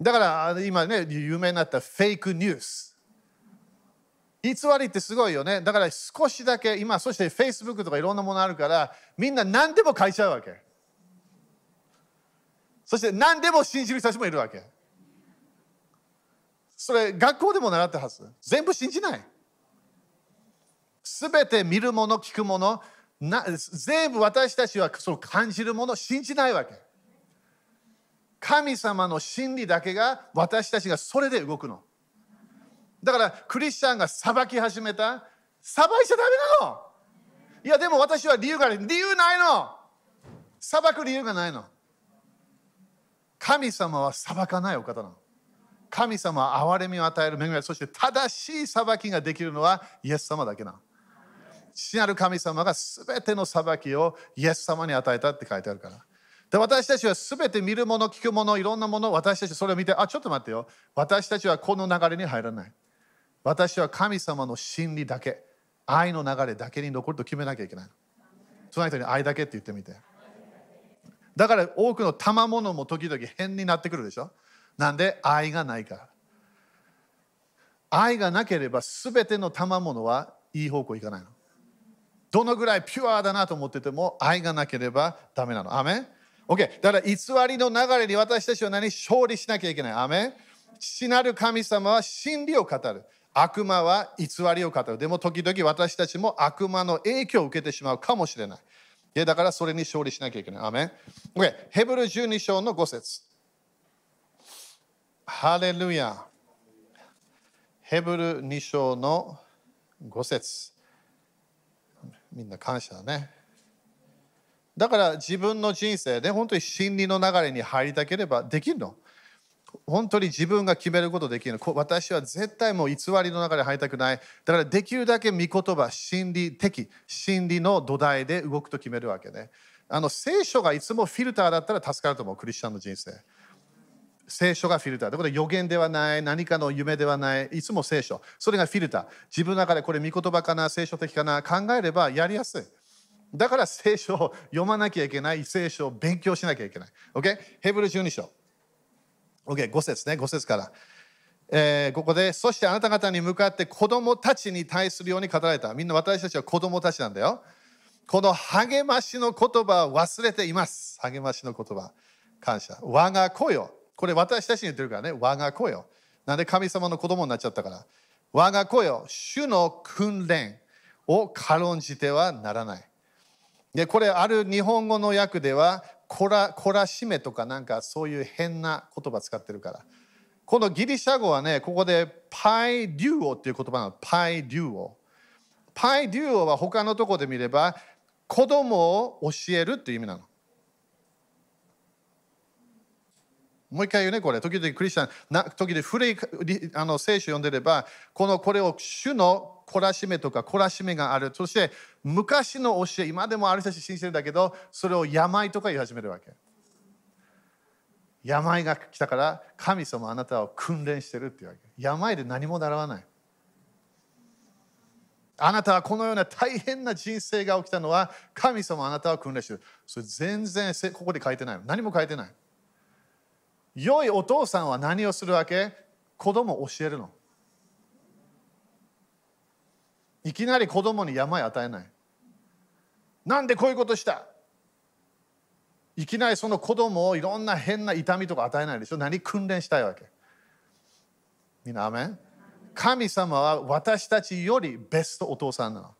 だから今ね、有名になったフェイクニュース。偽りってすごいよね。だから少しだけ今、そして Facebook とかいろんなものあるから、みんな何でも書いちゃうわけ。そして何でも信じる人たちもいるわけ。それ学校でも習ったはず。全部信じない。すべて見るもの、聞くもの、な全部私たちはその感じるもの、信じないわけ。神様の真理だけが私たちがそれで動くの。だからクリスチャンが裁き始めた。裁いちゃダメなの。いやでも私は理由がある。理由ないの。裁く理由がないの。神様は裁かないお方なの。神様は憐れみを与える恵みそして正しい裁きができるのはイエス様だけな父なる神様が全ての裁きをイエス様に与えたって書いてあるからで私たちは全て見るもの聞くものいろんなもの私たちそれを見てあちょっと待ってよ私たちはこの流れに入らない私は神様の真理だけ愛の流れだけに残ると決めなきゃいけないその人に愛だけって言ってみてだから多くの賜物も時々変になってくるでしょなんで愛がないから。愛がなければ全ての賜物はいい方向行かないの。どのぐらいピュアだなと思ってても愛がなければダメなの。アメ ?OK。だから偽りの流れに私たちは何勝利しなきゃいけない。アメン父なる神様は真理を語る。悪魔は偽りを語る。でも時々私たちも悪魔の影響を受けてしまうかもしれない。いだからそれに勝利しなきゃいけない。アメン ?OK。ヘブル12章の5節ハレルヤ。ヘブル2章の5節みんな感謝だね。だから自分の人生で本当に真理の流れに入りたければできるの。本当に自分が決めることできるの。私は絶対もう偽りの中で入りたくない。だからできるだけ御言葉、真理的、真理の土台で動くと決めるわけね。あの聖書がいつもフィルターだったら助かると思う、クリスチャンの人生。聖書がフィルター。ということで予言ではない、何かの夢ではない、いつも聖書。それがフィルター。自分の中でこれ御言葉かな、聖書的かな、考えればやりやすい。だから聖書を読まなきゃいけない、聖書を勉強しなきゃいけない。OK? ヘブル12章。OK、5節ね、5節から。えー、ここで、そしてあなた方に向かって子供たちに対するように語られた。みんな私たちは子供たちなんだよ。この励ましの言葉を忘れています。励ましの言葉。感謝。我が子よ。これ私たちに言ってるからね。我が子よ。なんで神様の子供になっちゃったから。我が子よ。主の訓練を軽んじてはならない。で、これある日本語の訳では、こら、こらしめとかなんかそういう変な言葉使ってるから。このギリシャ語はね、ここでパイデュオっていう言葉なの。パイデュオ。パイデュオは他のとこで見れば、子供を教えるっていう意味なの。もう一回言うね、これ。時々クリスチャン、な時々古いあの聖書読んでれば、このこれを主の懲らしめとか懲らしめがある。そして昔の教え、今でもある人たち信じてるんだけど、それを病とか言い始めるわけ。病が来たから神様あなたを訓練してるっていうわけ。病で何も習わない。あなたはこのような大変な人生が起きたのは神様あなたを訓練してる。それ全然ここで書いてない。何も書いてない。良いお父さんは何をするわけ？子供を教えるの。いきなり子供に病与えない。なんでこういうことした？いきなりその子供をいろんな変な痛みとか与えないでしょ？何訓練したいわけ？みんなアメン？神様は私たちよりベストお父さんなの。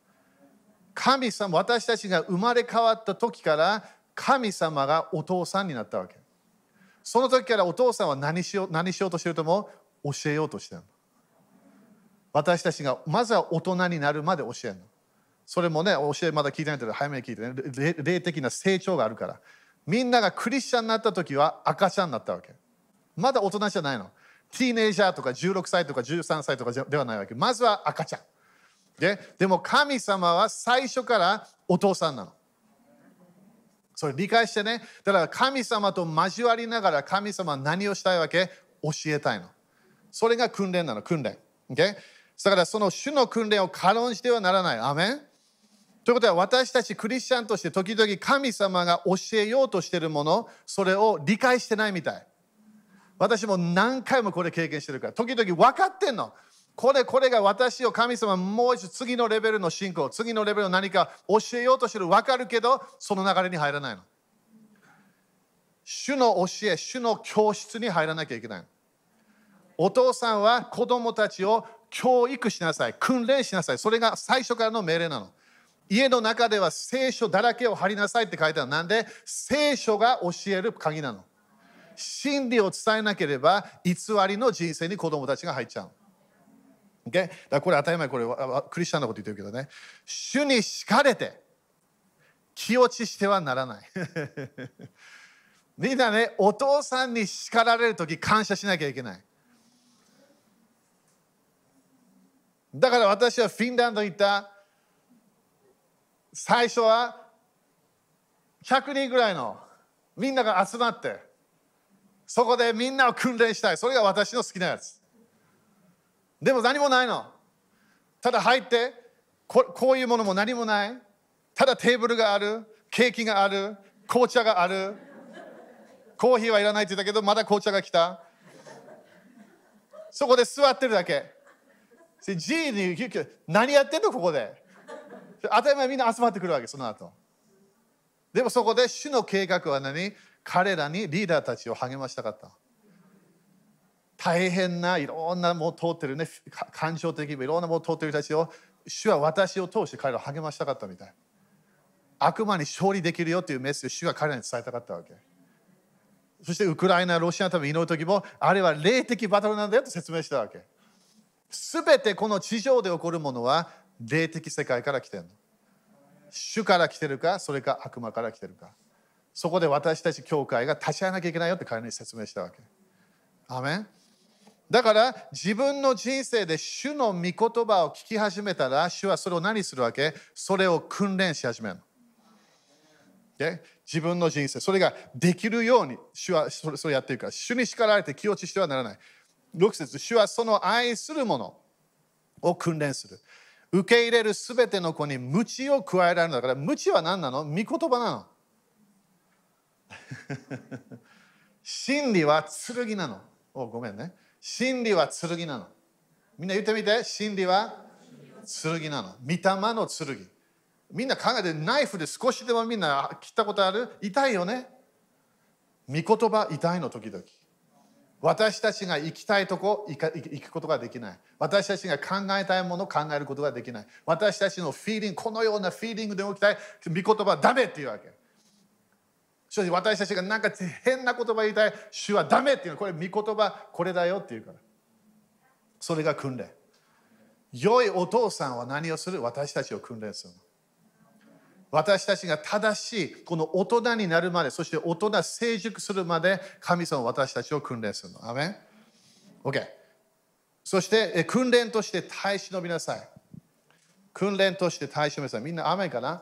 神様私たちが生まれ変わった時から神様がお父さんになったわけ。その時からお父さんは何しよう何しようとしてるとも教えようとしてるの私たちがまずは大人になるまで教えるのそれもね教えまだ聞いてないけど早めに聞いてね霊的な成長があるからみんながクリスチャンになった時は赤ちゃんになったわけ。まだ大人じゃないの。ティーネイジャーとか16歳とか13歳とかではないわけ。まずは赤ちゃん。ででも神様は最初からお父さんなの。それ理解してね。だから神様と交わりながら神様は何をしたいわけ？教えたいの。それが訓練なの、訓練。Okay? だからその主の訓練を軽んじてはならない。アメン？ということは私たちクリスチャンとして時々神様が教えようとしているものそれを理解してないみたい私も何回もこれ経験してるから時々分かってんのこれこれが私を神様もう一度次のレベルの信仰次のレベルの何か教えようとしてる分かるけどその流れに入らないの主の教え主の教室に入らなきゃいけないお父さんは子供たちを教育しなさい訓練しなさいそれが最初からの命令なの家の中では聖書だらけを貼りなさいって書いてある。なんで？聖書が教える鍵なの。真理を伝えなければ偽りの人生に子供たちが入っちゃう。Okay? だこれ当たり前これクリスチャンのこと言ってるけどね。主に敷かれて気落ちしてはならない。みんなね、お父さんに叱られるとき感謝しなきゃいけない。だから私はフィンランド行った最初は100人ぐらいのみんなが集まってそこでみんなを訓練したいそれが私の好きなやつでも何もないの。ただ入ってここういうものも何もない。ただテーブルがある。ケーキがある。紅茶がある。コーヒーはいらないって言ったけどまだ紅茶が来た。そこで座ってるだけ。G に何やってんのここで。当たり前みんな集まってくるわけその後。でもそこで主の計画は何？彼らにリーダーたちを励ましたかった。大変ないろんなものを通ってるね感情的にいろんなものを通ってる人たちを主は私を通して彼らを励ましたかったみたい悪魔に勝利できるよっていうメッセージを主が彼らに伝えたかったわけそしてウクライナ、ロシアのために祈る時もあれは霊的バトルなんだよと説明したわけすべてこの地上で起こるものは霊的世界から来てるの。主から来てるか、それか悪魔から来てるか。そこで私たち教会が立ち会わなきゃいけないよって彼に説明したわけ。アメンだから自分の人生で主の御言葉を聞き始めたら主はそれを何するわけ？それを訓練し始めるの。で自分の人生、それができるように、主はそれそれやっているから、主に叱られて気落ちしてはならない。6節主はその愛するものを訓練する。受け入れるすべての子に無知を加えられるんだから、無知は何なの？御言葉なの。真理は剣なの。おごめんね。真理は剣なの。みんな言ってみて。真理は剣なの。御霊の剣。みんな考えて、ナイフで少しでもみんな切ったことある？痛いよね。御言葉痛いの時々。私たちが行きたいとこ行くことができない。私たちが考えたいものを考えることができない。私たちのフィーリング、このようなフィーリングで動きたい。御言葉ダメっていうわけ。そし私たちがなんか変な言葉言いたい。主はダメっていうのは。これ御言葉これだよっていうから。それが訓練。良いお父さんは何をする私たちを訓練するの。私たちが正しいこの大人になるまで、そして大人成熟するまで、神様私たちを訓練するの。アメン ?OK。そして訓練として耐え忍びなさい。訓練として耐え忍びなさい。みんな雨かな？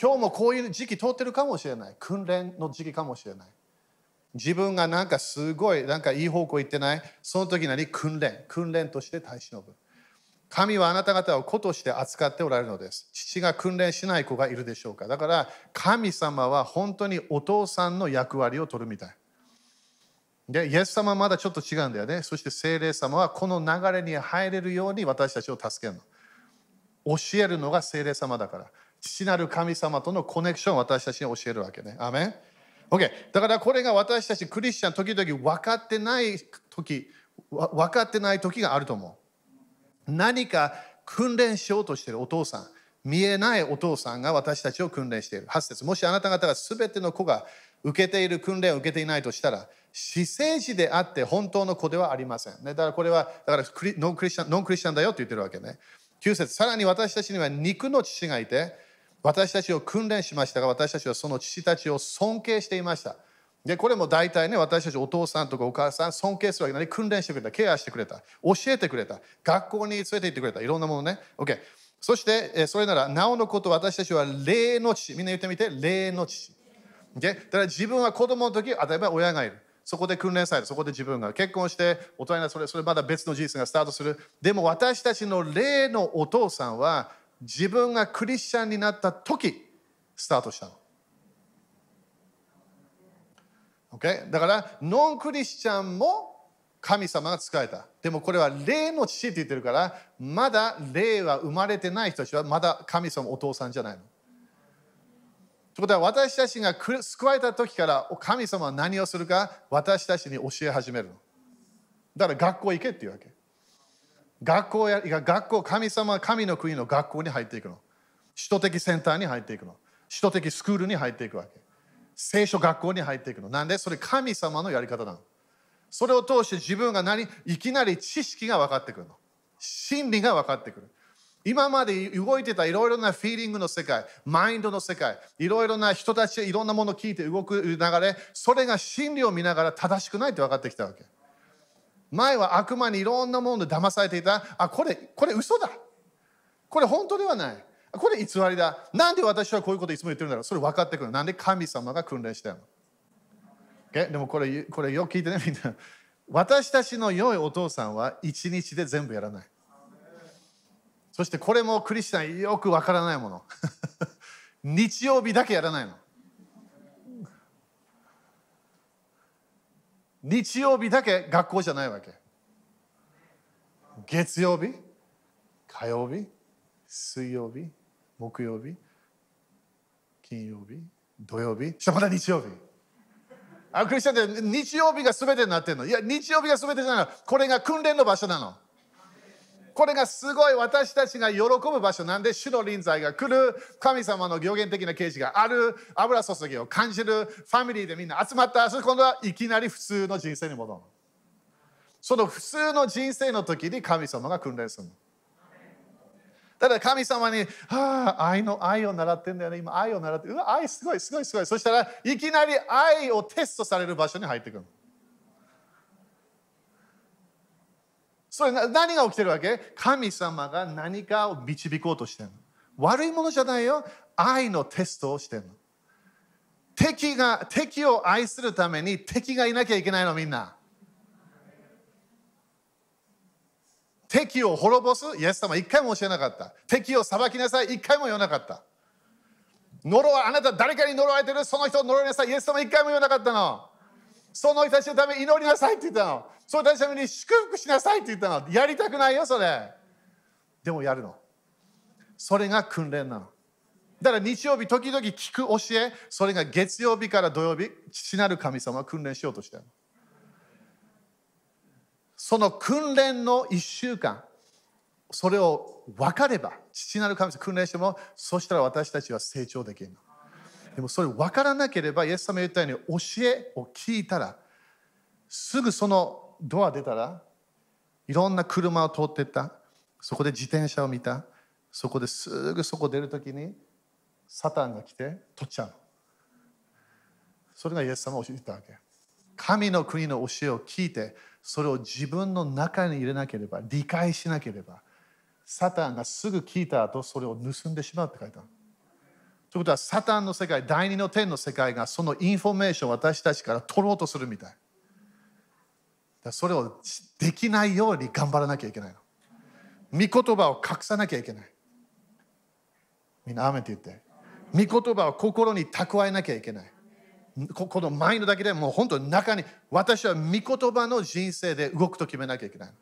今日もこういう時期通ってるかもしれない。訓練の時期かもしれない。自分がなんかすごい、なんかいい方向行ってない？その時何訓練。訓練として耐え忍ぶ。神はあなた方を子として扱っておられるのです。父が訓練しない子がいるでしょうか。だから神様は本当にお父さんの役割を取るみたい。で、イエス様はまだちょっと違うんだよね。そして聖霊様はこの流れに入れるように私たちを助けるの。教えるのが聖霊様だから。父なる神様とのコネクションを私たちに教えるわけね。アメン ?OK。だからこれが私たちクリスチャン時々分かってない時、分かってない時があると思う。何か訓練しようとしているお父さん、見えないお父さんが私たちを訓練している。8節もしあなた方が全ての子が受けている訓練を受けていないとしたら、私生児であって本当の子ではありません。ね、だからこれはだからノンクリスチャンノンクリスチャンだよって言ってるわけね。9節さらに私たちには肉の父がいて、私たちを訓練しましたが、私たちはその父たちを尊敬していました。で、これも大体ね、私たちお父さんとかお母さん、尊敬するわけなに訓練してくれた、ケアしてくれた、教えてくれた、学校に連れて行ってくれた、いろんなものね。OK。そして、それなら、なおのこと私たちは霊の父。みんな言ってみて、霊の父。で、だから自分は子供の時、例えば親がいる。そこで訓練される。そこで自分が結婚して、大人になそれ、それまだ別の人生がスタートする。でも私たちの霊のお父さんは、自分がクリスチャンになった時、スタートしたの。Okay? だから、ノンクリスチャンも神様が使えた。でもこれは霊の父って言ってるから、まだ霊は生まれてない人たちはまだ神様お父さんじゃないの。ということは私たちが救われた時から神様は何をするか私たちに教え始めるの。だから学校行けっていうわけ。学校や学校、神様、神の国の学校に入っていくの。首都的センターに入っていくの。首都的スクールに入っていくわけ。聖書学校に入っていくの。なんで？それ神様のやり方なの。それを通して自分が何？いきなり知識が分かってくるの。真理が分かってくる。今まで動いてたいろいろなフィーリングの世界、マインドの世界、いろいろな人たち、いろんなものを聞いて動く流れ、それが真理を見ながら正しくないって分かってきたわけ。前は悪魔にいろんなもので騙されていた。あ、これ、これ嘘だ。これ本当ではない。これ偽りだ。なんで私はこういうこといつも言ってるんだろうそれ分かってくる。なんで神様が訓練してるの、okay? でもこれこれよく聞いてね、みんな。私たちの良いお父さんは一日で全部やらない。そしてこれもクリスチャンよくわからないもの。日曜日だけやらないの。日曜日だけ学校じゃないわけ。月曜日、火曜日、水曜日、木曜日、金曜日、土曜日、してまた日曜日。あクリスチャンって日曜日が全てになってるの。いや、日曜日が全てじゃないの。これが訓練の場所なの。これがすごい私たちが喜ぶ場所なんで、主の臨在が来る、神様の行言的な啓示がある、油注ぎを感じる、ファミリーでみんな集まった、そして今度はいきなり普通の人生に戻る。その普通の人生の時に神様が訓練するの。ただ神様に、はあ、愛の愛を習ってんだよね。今愛を習って、うわ、愛すごい、すごい、すごい。そしたらいきなり愛をテストされる場所に入ってくる。それ何が起きてるわけ？神様が何かを導こうとしてる。悪いものじゃないよ。愛のテストをしてる。敵が敵を愛するために敵がいなきゃいけないのみんな。敵を滅ぼす？イエス様一回も教えなかった。敵を裁きなさい？一回も言わなかった。呪わあなた誰かに呪われてる？その人を呪いなさい？イエス様一回も言わなかったの。その人たちのために祈りなさいって言ったの。その人たちのために祝福しなさいって言ったの。やりたくないよそれ。でもやるの。それが訓練なの。だから日曜日時々聞く教え。それが月曜日から土曜日父なる神様は訓練しようとしてる。その訓練の1週間。それを分かれば父なる神様訓練してもそしたら私たちは成長できるの。でもそれ分からなければイエス様言ったように教えを聞いたらすぐそのドア出たらいろんな車を通ってった。そこで自転車を見た。そこですぐそこ出るときにサタンが来て取っちゃうそれがイエス様が教えたわけ。神の国の教えを聞いてそれを自分の中に入れなければ理解しなければサタンがすぐ聞いた後それを盗んでしまうって書いてある。ということはサタンの世界第二の天の世界がそのインフォメーションを私たちから取ろうとするみたい。だそれをできないように頑張らなきゃいけないの。御言葉を隠さなきゃいけない。みんなアメって言って。御言葉を心に蓄えなきゃいけない。ここのマインドだけでもう本当に中に私は御言葉の人生で動くと決めなきゃいけないの。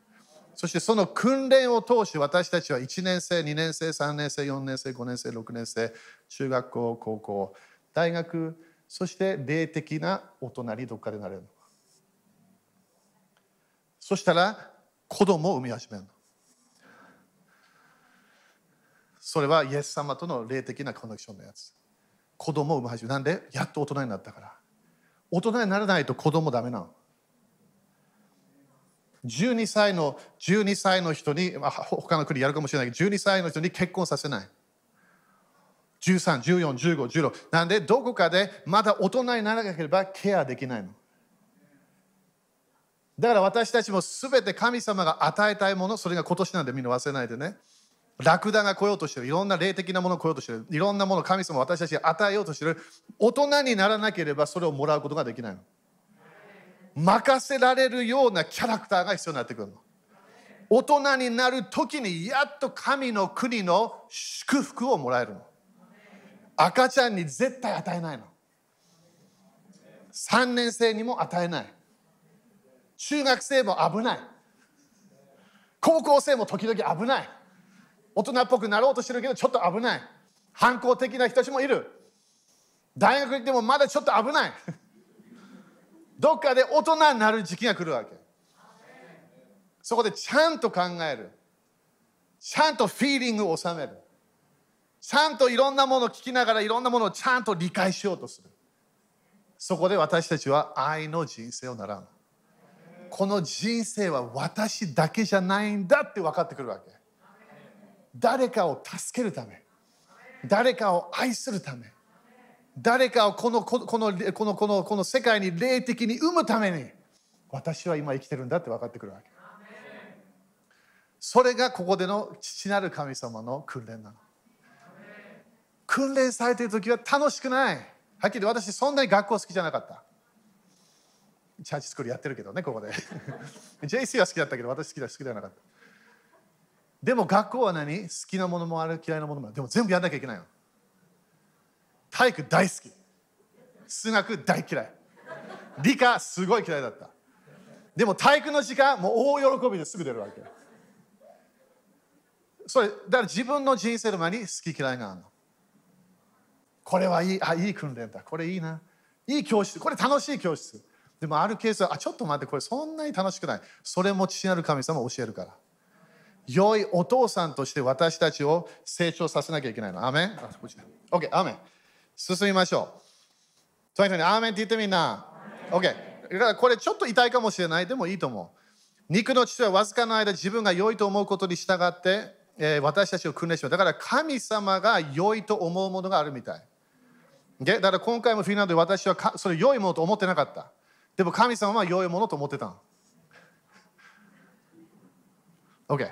そしてその訓練を通し私たちは1年生、2年生、3年生、4年生、5年生、6年生、中学校、高校、大学、そして霊的な大人にどっかでなれるのそしたら子供を産み始めるの。それはイエス様との霊的なコネクションのやつ。子供を産み始める。なんで？やっと大人になったから。大人にならないと子供ダメなの。12歳の12歳の人に、まあ、他の国やるかもしれないけど12歳の人に結婚させない。13、14、15、16なんでどこかでまだ大人にならなければケアできないの。だから私たちも全て神様が与えたいものそれが今年なんでみんな忘れないでね。ラクダが来ようとしてる。いろんな霊的なものを来ようとしてる。いろんなものを神様私たちが与えようとしてる。大人にならなければそれをもらうことができないの。任せられるようなキャラクターが必要になってくるの。大人になる時にやっと神の国の祝福をもらえるの。赤ちゃんに絶対与えないの。3年生にも与えない。中学生も危ない。高校生も時々危ない。大人っぽくなろうとしてるけどちょっと危ない。反抗的な人たちもいる。大学行ってもまだちょっと危ない。どっかで大人になる時期が来るわけ。そこでちゃんと考える。ちゃんとフィーリングを収める。ちゃんといろんなものを聞きながらいろんなものをちゃんと理解しようとする。そこで私たちは愛の人生を習う。この人生は私だけじゃないんだって分かってくるわけ。誰かを助けるため。誰かを愛するため。誰かをこのこのこのこのこの世界に霊的に生むために私は今生きてるんだって分かってくるわけ。それがここでの父なる神様の訓練なの。訓練されている時は楽しくない。はっきり私そんなに学校好きじゃなかった。チャーチスクールやってるけどね、ここで。JC は好きだったけど私好きだ好きじゃなかった。でも学校は何？好きなものもある嫌いなものもある。でも全部やんなきゃいけないの。体育大好き。数学大嫌い。理科すごい嫌いだった。でも体育の時間もう大喜びですぐ出るわけ。それだから自分の人生の前に好き嫌いがあるの。これはいいあいい訓練だ。これいいな。いい教室。これ楽しい教室。でもあるケースはあちょっと待ってこれそんなに楽しくない。それも父なる神様教えるから。良いお父さんとして私たちを成長させなきゃいけないの。アメン ?OK、アメン。進みましょう。とにかくアーメンって言ってみんな。OK。だからこれちょっと痛いかもしれない。でもいいと思う。肉の父はわずかの間自分が良いと思うことに従って、えー、私たちを訓練します。だから神様が良いと思うものがあるみたい。だから今回もフィンランドで私はそれ良いものと思ってなかった。でも神様は良いものと思ってたの。OK。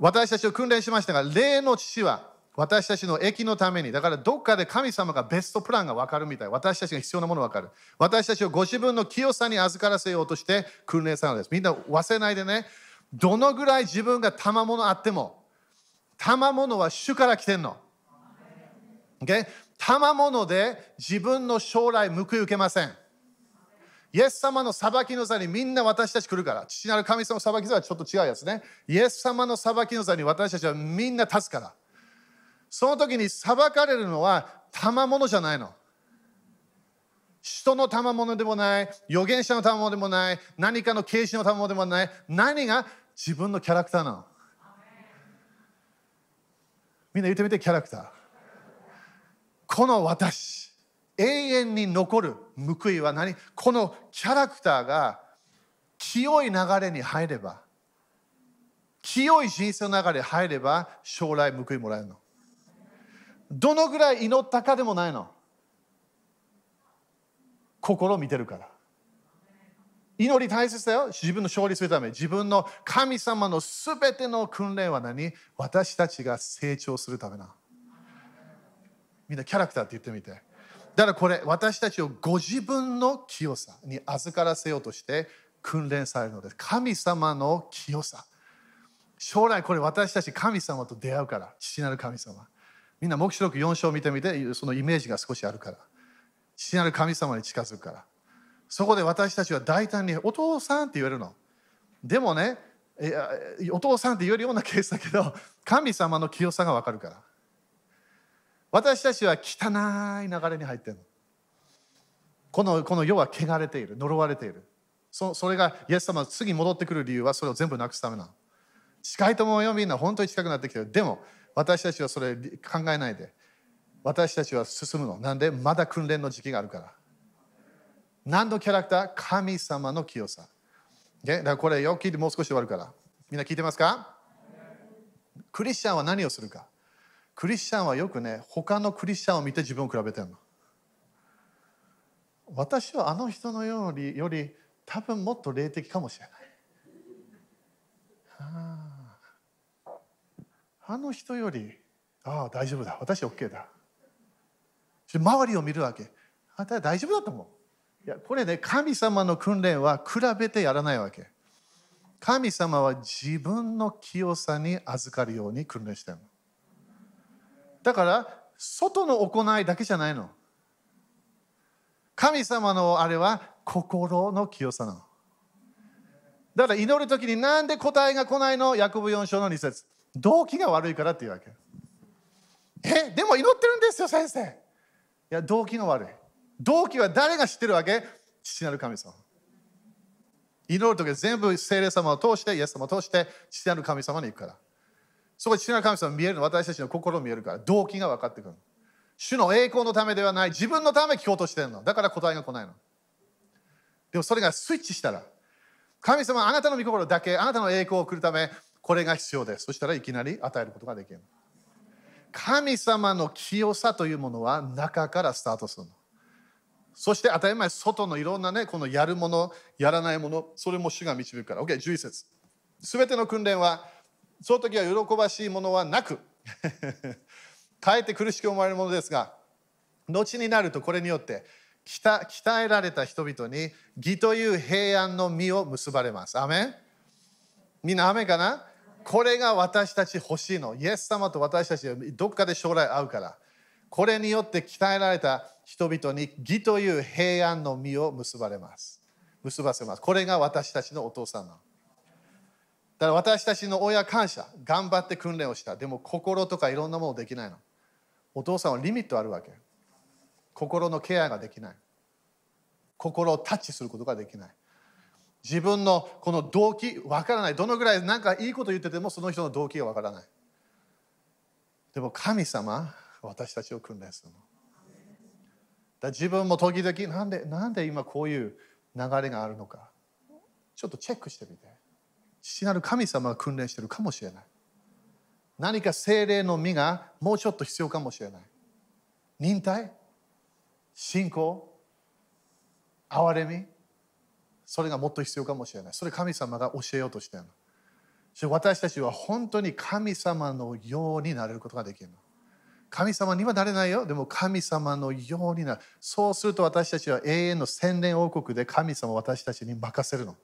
私たちを訓練しましたが、霊の父は私たちの益のために、だからどっかで神様がベストプランが分かるみたい。私たちが必要なもの分かる。私たちをご自分の清さに預からせようとして訓練されるんです。みんな忘れないでね、どのぐらい自分が賜物あっても、賜物は主から来てんの。Okay? 賜物で自分の将来報い受けません。イエス様の裁きの座にみんな私たち来るから。父なる神様の裁き座はちょっと違うやつね。イエス様の裁きの座に私たちはみんな立つから。その時に裁かれるのは賜物じゃないの。人の賜物でもない、預言者の賜物でもない、何かの啓示の賜物でもない、何が自分のキャラクターなの。みんな言ってみて、キャラクター。この私、永遠に残る報いは何？このキャラクターが清い流れに入れば、清い人生の流れに入れば、将来報いもらえるの。どのぐらい祈ったかでもないの。心を見てるから。祈り大切だよ。自分の勝利するため。自分の神様のすべての訓練は何？私たちが成長するためな。みんなキャラクターって言ってみて。だからこれ、私たちをご自分の清さに預からせようとして訓練されるのです。神様の清さ。将来これ私たち神様と出会うから。父なる神様。みんな黙示録4章見てみて、そのイメージが少しあるから。父なる神様に近づくから。そこで私たちは大胆にお父さんって言えるの。でもねいや、お父さんって言えるようなケースだけど、神様の清さがわかるから。私たちは汚い流れに入ってるの。このこの世は汚れている、呪われている。そそれがイエス様が次戻ってくる理由はそれを全部なくすためなの。近いと思うよ、みんな本当に近くなってきてる。でも私たちはそれ考えないで。私たちは進むの。なんで？まだ訓練の時期があるから。何のキャラクター？神様の清さ。だからこれよく聞いてもう少し終わるから。みんな聞いてますか？クリスチャンは何をするかクリスチャンはよくね、他のクリスチャンを見て自分を比べてるの。私はあの人のよりより多分もっと霊的かもしれない。はああの人より、ああ、大丈夫だ。私 OK だ。周りを見るわけ。あんた大丈夫だと思う。いやこれね神様の訓練は比べてやらないわけ神様は自分の清さに預かるように訓練してるのだから外の行いだけじゃないの神様のあれは心の清さなのだから祈る時になんで答えが来ないの？ヤコブ4章の2節動機が悪いからっていうわけえでも祈ってるんですよ先生いや動機が悪い動機は誰が知ってるわけ？父なる神様。祈るとき全部聖霊様を通して、イエス様を通して、父なる神様に行くから。そこで父なる神様見えるの、私たちの心見えるから、動機が分かってくる。主の栄光のためではない、自分のため聞こうとしてるの。だから答えが来ないの。でもそれがスイッチしたら、神様あなたの御心だけ、あなたの栄光を送るため、これが必要です。そしたらいきなり与えることができる。神様の清さというものは中からスタートするの。そして当たり前、外のいろんなね、このやるもの、やらないもの、それも主が導くから。OK、11節。すべての訓練は、その時は喜ばしいものはなく、かえって苦しく思われるものですが、後になるとこれによって、鍛えられた人々に義という平安の実を結ばれます。アメンみんなアメかな？これが私たち欲しいの。イエス様と私たちはどっかで将来会うから。これによって鍛えられた人々に義という平安の実を結ばれます。結ばせます。これが私たちのお父さんの。だから私たちの親感謝、頑張って訓練をした。でも心とかいろんなものできないの。お父さんはリミットあるわけ。心のケアができない。心をタッチすることができない。自分のこの動機、わからない。どのぐらい何かいいこと言っててもその人の動機がわからない。でも神様、私たちを訓練するの。だ自分も時々なんでなんで今こういう流れがあるのか。ちょっとチェックしてみて。父なる神様が訓練してるかもしれない。何か精霊の実がもうちょっと必要かもしれない。忍耐？信仰？憐れみ？それがもっと必要かもしれないそれ神様が教えようとしてるの私たちは本当に神様のようになれることができるの神様にはなれないよ。でも神様のようになる。そうすると私たちは永遠の千年王国で神様を私たちに任せるの。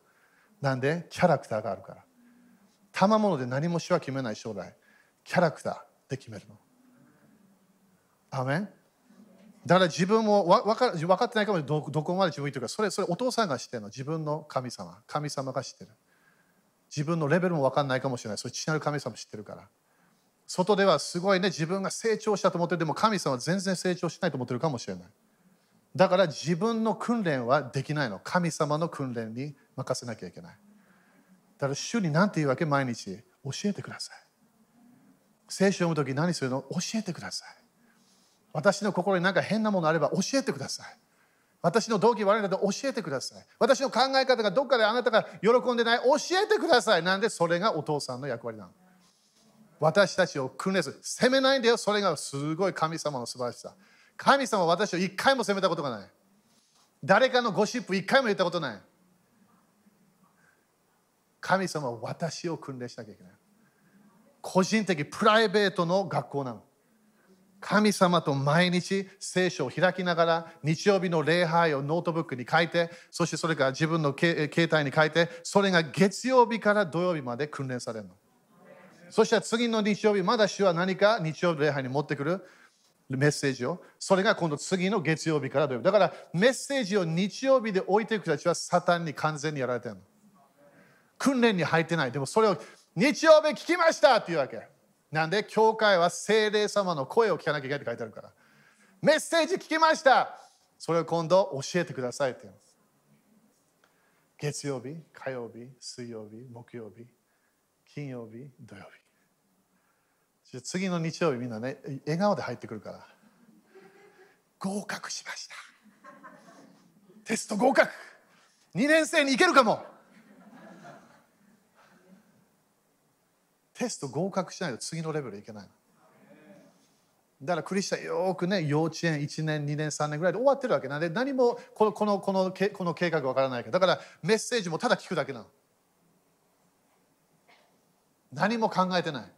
なんで？キャラクターがあるから。賜物で何もしは決めない将来。キャラクターで決めるの。アメン？だから自分もわ分か分かってないかもどどこまで自分言ってるか。それそれお父さんが知ってるの？自分の神様。神様が知ってる。自分のレベルも分かんないかもしれない。それ父なる神様知ってるから。外ではすごいね自分が成長したと思ってる。でも神様は全然成長しないと思ってるかもしれない。だから自分の訓練はできないの。神様の訓練に任せなきゃいけない。だから主に何て言うわけ？毎日。教えてください。聖書を読む時何するの？教えてください。私の心に何か変なものあれば教えてください。私の動機悪いので教えてください。私の考え方がどっかであなたが喜んでない教えてください。なんでそれがお父さんの役割なの。私たちを訓練する。責めないんだよ。それがすごい神様の素晴らしさ。神様は私を一回も責めたことがない。誰かのゴシップ一回も言ったことない。神様は私を訓練しなきゃいけない。個人的プライベートの学校なの。神様と毎日聖書を開きながら日曜日の礼拝をノートブックに書いてそしてそれから自分の携帯に書いてそれが月曜日から土曜日まで訓練されるの。そしたら次の日曜日まだ主は何か日曜日礼拝に持ってくる？メッセージを。それが今度次の月曜日から土曜日。だからメッセージを日曜日で置いていく人たちはサタンに完全にやられてるの。訓練に入ってない。でもそれを日曜日聞きました！っていうわけ。なんで教会は精霊様の声を聞かなきゃいけないって書いてあるから。メッセージ聞きました。それを今度教えてくださいって言うんです月曜日火曜日水曜日木曜日金曜日土曜日。次の日曜日みんなね笑顔で入ってくるから。合格しました。テスト合格。2年生に行けるかも。テスト合格しないと次のレベルいけないだからクリスチャンよくね幼稚園1年2年3年ぐらいで終わってるわけな。んで何もこのこのこのこの計画わからないからだからメッセージもただ聞くだけなの。何も考えてない。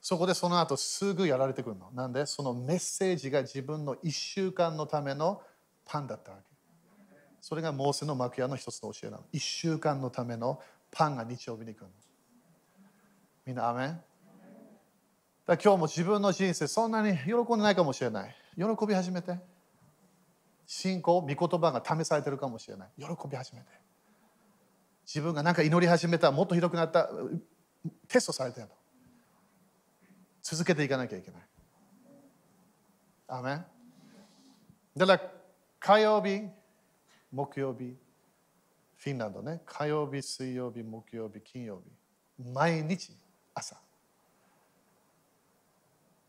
そこでその後すぐやられてくるの。なんで？そのメッセージが自分の1週間のためのパンだったわけ。それがモーセの幕屋の一つの教えなの。1週間のためのパンが日曜日に来るの。みんなアメン。だ今日も自分の人生そんなに喜んでないかもしれない。喜び始めて。信仰御言葉が試されてるかもしれない。喜び始めて。自分が何か祈り始めたもっとひどくなったテストされてるの。続けていかなきゃいけない。アメン。だから火曜日木曜日フィンランドね。火曜日水曜日木曜日金曜日。毎日朝。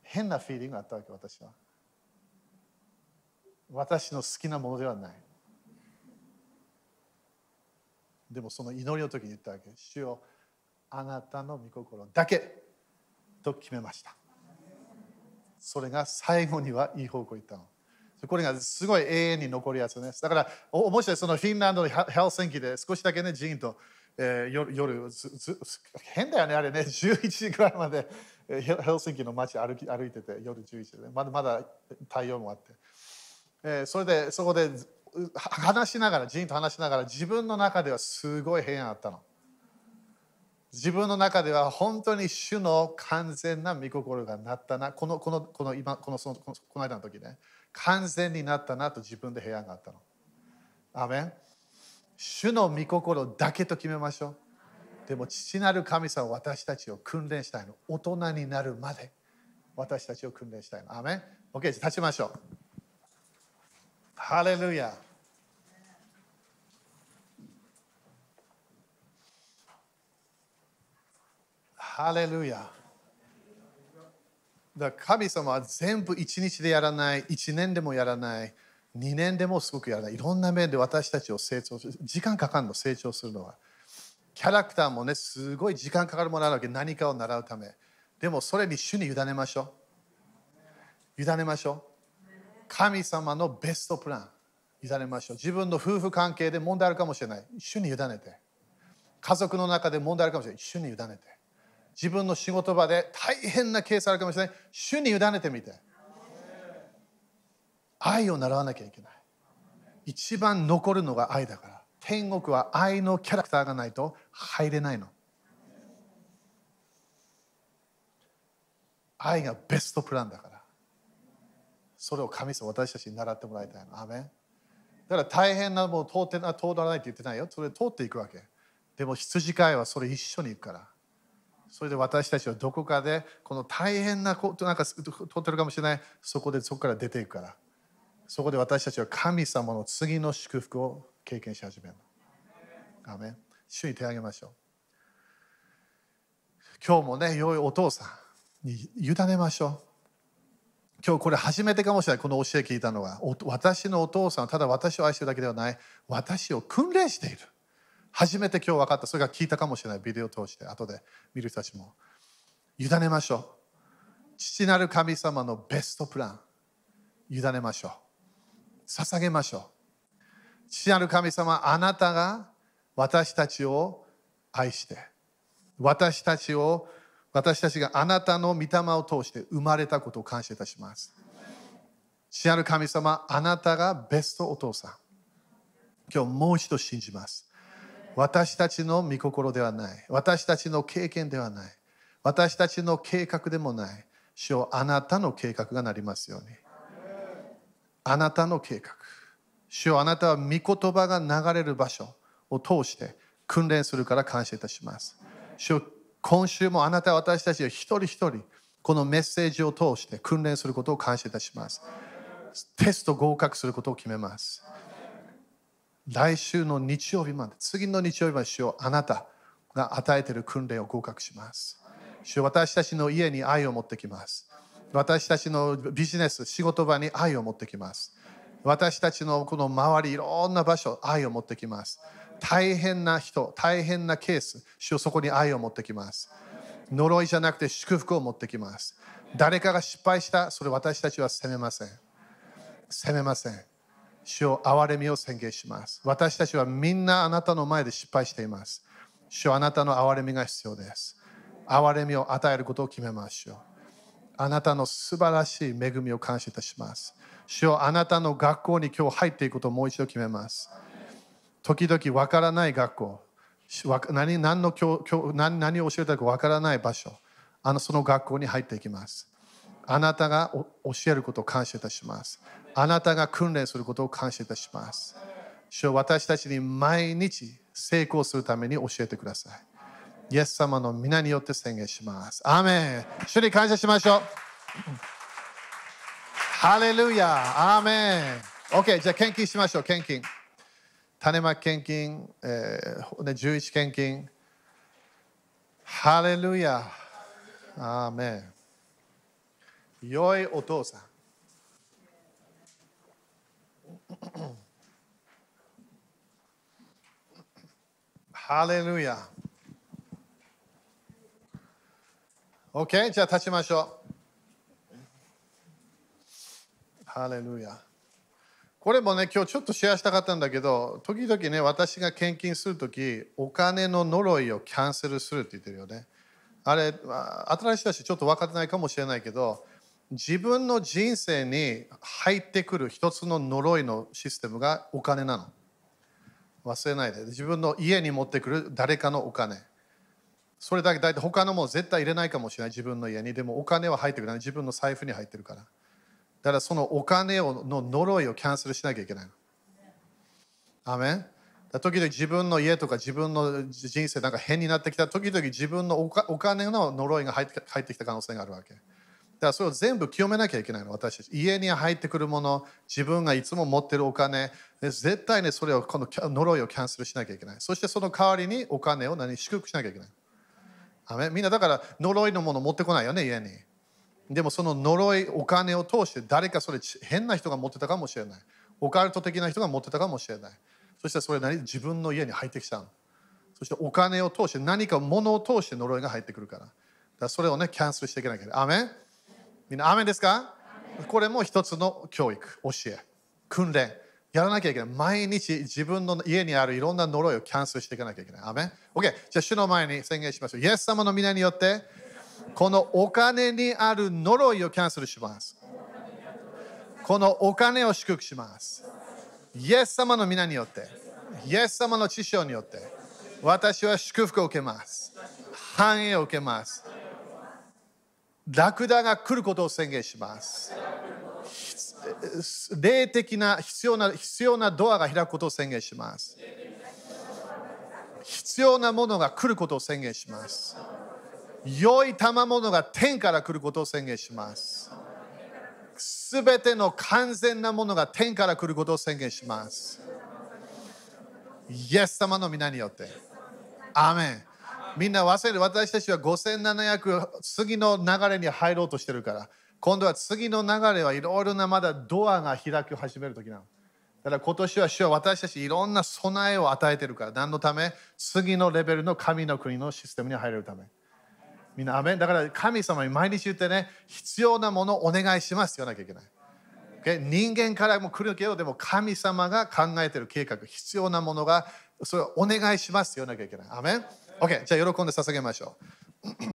変なフィーリングがあったわけ私は。私の好きなものではない。でもその祈りの時に言ったわけ。主よあなたの御心だけ。と決めました。それが最後にはいい方向に行ったの。これがすごい永遠に残るやつですだから面白い。そのフィンランドのヘルシンキで少しだけね寺院とえー、夜夜ずず変だよねあれね。11時ぐらいまでヘルシンキの街歩き歩いてて夜11時でまだまだ太陽もあって、えー、それでそこで話しながらジンと話しながら自分の中ではすごい平安あったの。自分の中では本当に主の完全な御心がなったな。このこのこの今このそのこの間の時ね。完全になったなと自分で平安があったの。アメン。主の御心だけと決めましょう。でも父なる神様私たちを訓練したいの。大人になるまで私たちを訓練したいの。アメン ?OK、立ちましょう。ハレルヤ。ハレルヤ。だ神様は全部一日でやらない、一年でもやらない。2年でもすごくやらない。いろんな面で私たちを成長する時間かかるの成長するのは。キャラクターもねすごい時間かかるものあるわけ。何かを習うため。でもそれに主に委ねましょう。委ねましょう。神様のベストプラン。委ねましょう。自分の夫婦関係で問題あるかもしれない。主に委ねて。家族の中で問題あるかもしれない。主に委ねて。自分の仕事場で大変なケースあるかもしれない。主に委ねてみて。愛を習わなきゃいけない。一番残るのが愛だから。天国は愛のキャラクターがないと入れないの。愛がベストプランだから。それを神様私たちに習ってもらいたいの。アメン。だから大変なもの通ってな通らないって言ってないよ。それ通っていくわけ。でも羊飼いはそれ一緒に行くから。それで私たちはどこかでこの大変なことなんか通ってるかもしれない。そこでそこから出ていくから。そこで私たちは神様の次の祝福を経験し始めるの。アメン主に手を挙げましょう。今日もね、良いお父さんに委ねましょう。今日これ初めてかもしれない、この教え聞いたのは。私のお父さんはただ私を愛してるだけではない、私を訓練している。初めて今日分かった、それが聞いたかもしれない、ビデオを通して、後で見る人たちも。委ねましょう。父なる神様のベストプラン、委ねましょう。捧げましょう。父なる神様、あなたが私たちを愛して、私たちを、私たちがあなたの御霊を通して生まれたことを感謝いたします。父なる神様、あなたがベストお父さん。今日もう一度信じます。私たちの御心ではない。私たちの経験ではない。私たちの計画でもない。主よあなたの計画がなりますように。あなたの計画。主よあなたは御言葉が流れる場所を通して訓練するから感謝いたします。主よ今週もあなたは私たちは一人一人このメッセージを通して訓練することを感謝いたします。テスト合格することを決めます。来週の日曜日まで、次の日曜日まで主よあなたが与えている訓練を合格します。主よ私たちの家に愛を持ってきます。私たちのビジネス、仕事場に愛を持ってきます。私たちのこの周り、いろんな場所、愛を持ってきます。大変な人、大変なケース、主をそこに愛を持ってきます。呪いじゃなくて祝福を持ってきます。誰かが失敗した、それ私たちは責めません。責めません。主を憐れみを宣言します。私たちはみんなあなたの前で失敗しています。主はあなたの憐れみが必要です。憐れみを与えることを決めましょう。あなたの素晴らしい恵みを感謝いたします。主よあなたの学校に今日入っていくことをもう一度決めます。時々わからない学校、何何の教何何を教えたかわからない場所、あのその学校に入っていきます。あなたが教えることを感謝いたします。あなたが訓練することを感謝いたします。主よ私たちに毎日成功するために教えてください。イエス様の皆によって宣言します。アーメン主に感謝しましょう。ハレルヤアーメン !OK、じゃあ献金しましょう、献金。種まき献金、えー、11献金。ハレルヤアーメン良いお父さん。ハレルヤ OK? じゃあ立ちましょう。ハレルヤ。これもね、今日ちょっとシェアしたかったんだけど、時々ね、私が献金するとき、お金の呪いをキャンセルするって言ってるよね。あれ、新しい人たちちょっと分かってないかもしれないけど、自分の人生に入ってくる一つの呪いのシステムがお金なの。忘れないで。自分の家に持ってくる誰かのお金。それだけ大体他のも絶対入れないかもしれない。自分の家に。でもお金は入ってくる。自分の財布に入ってるから。だからそのお金をの呪いをキャンセルしなきゃいけないの。アメン？時々自分の家とか自分の人生なんか変になってきた。時々自分のお金の呪いが入って入ってきた可能性があるわけ。だからそれを全部清めなきゃいけないの私たち。家に入ってくるもの自分がいつも持ってるお金。絶対ねそれをこの呪いをキャンセルしなきゃいけない。そしてその代わりにお金を何祝福しなきゃいけない。みんなだから呪いのもの持ってこないよね、家に。でもその呪い、お金を通して誰かそれ変な人が持ってたかもしれない。オカルト的な人が持ってたかもしれない。そしてそれ何自分の家に入ってきたの。そしてお金を通して何か物を通して呪いが入ってくるから。だそれをね、キャンセルしていけなきゃいけない。アメみんな、アメですか？これも一つの教育、教え、訓練。やらなきゃいけない。毎日自分の家にあるいろんな呪いをキャンセルしていかなきゃいけない。アメン ?OK。じゃあ、主の前に宣言しましょう。イエス様の皆によって、このお金にある呪いをキャンセルします。このお金を祝福します。イエス様の皆によって、イエス様の知性によって、私は祝福を受けます。繁栄を受けます。ラクダが来ることを宣言します。霊的な必要な必要なドアが開くことを宣言します。必要なものが来ることを宣言します。良い賜物が天から来ることを宣言します。すべての完全なものが天から来ることを宣言します。イエス様の皆によって。アーメン。みんな忘れる。私たちは5700次の流れに入ろうとしてるから。今度は次の流れはいろいろなまだドアが開き始める時なの。だから今年は主は私たちいろんな備えを与えてるから。何のため？次のレベルの神の国のシステムに入れるため。みんな、アメンだから神様に毎日言ってね、必要なものをお願いしますって言わなきゃいけない。Okay？人間からも来るけど、でも神様が考えてる計画、必要なものが、それをお願いしますって言わなきゃいけない。アメン ?OK、じゃあ喜んで捧げましょう。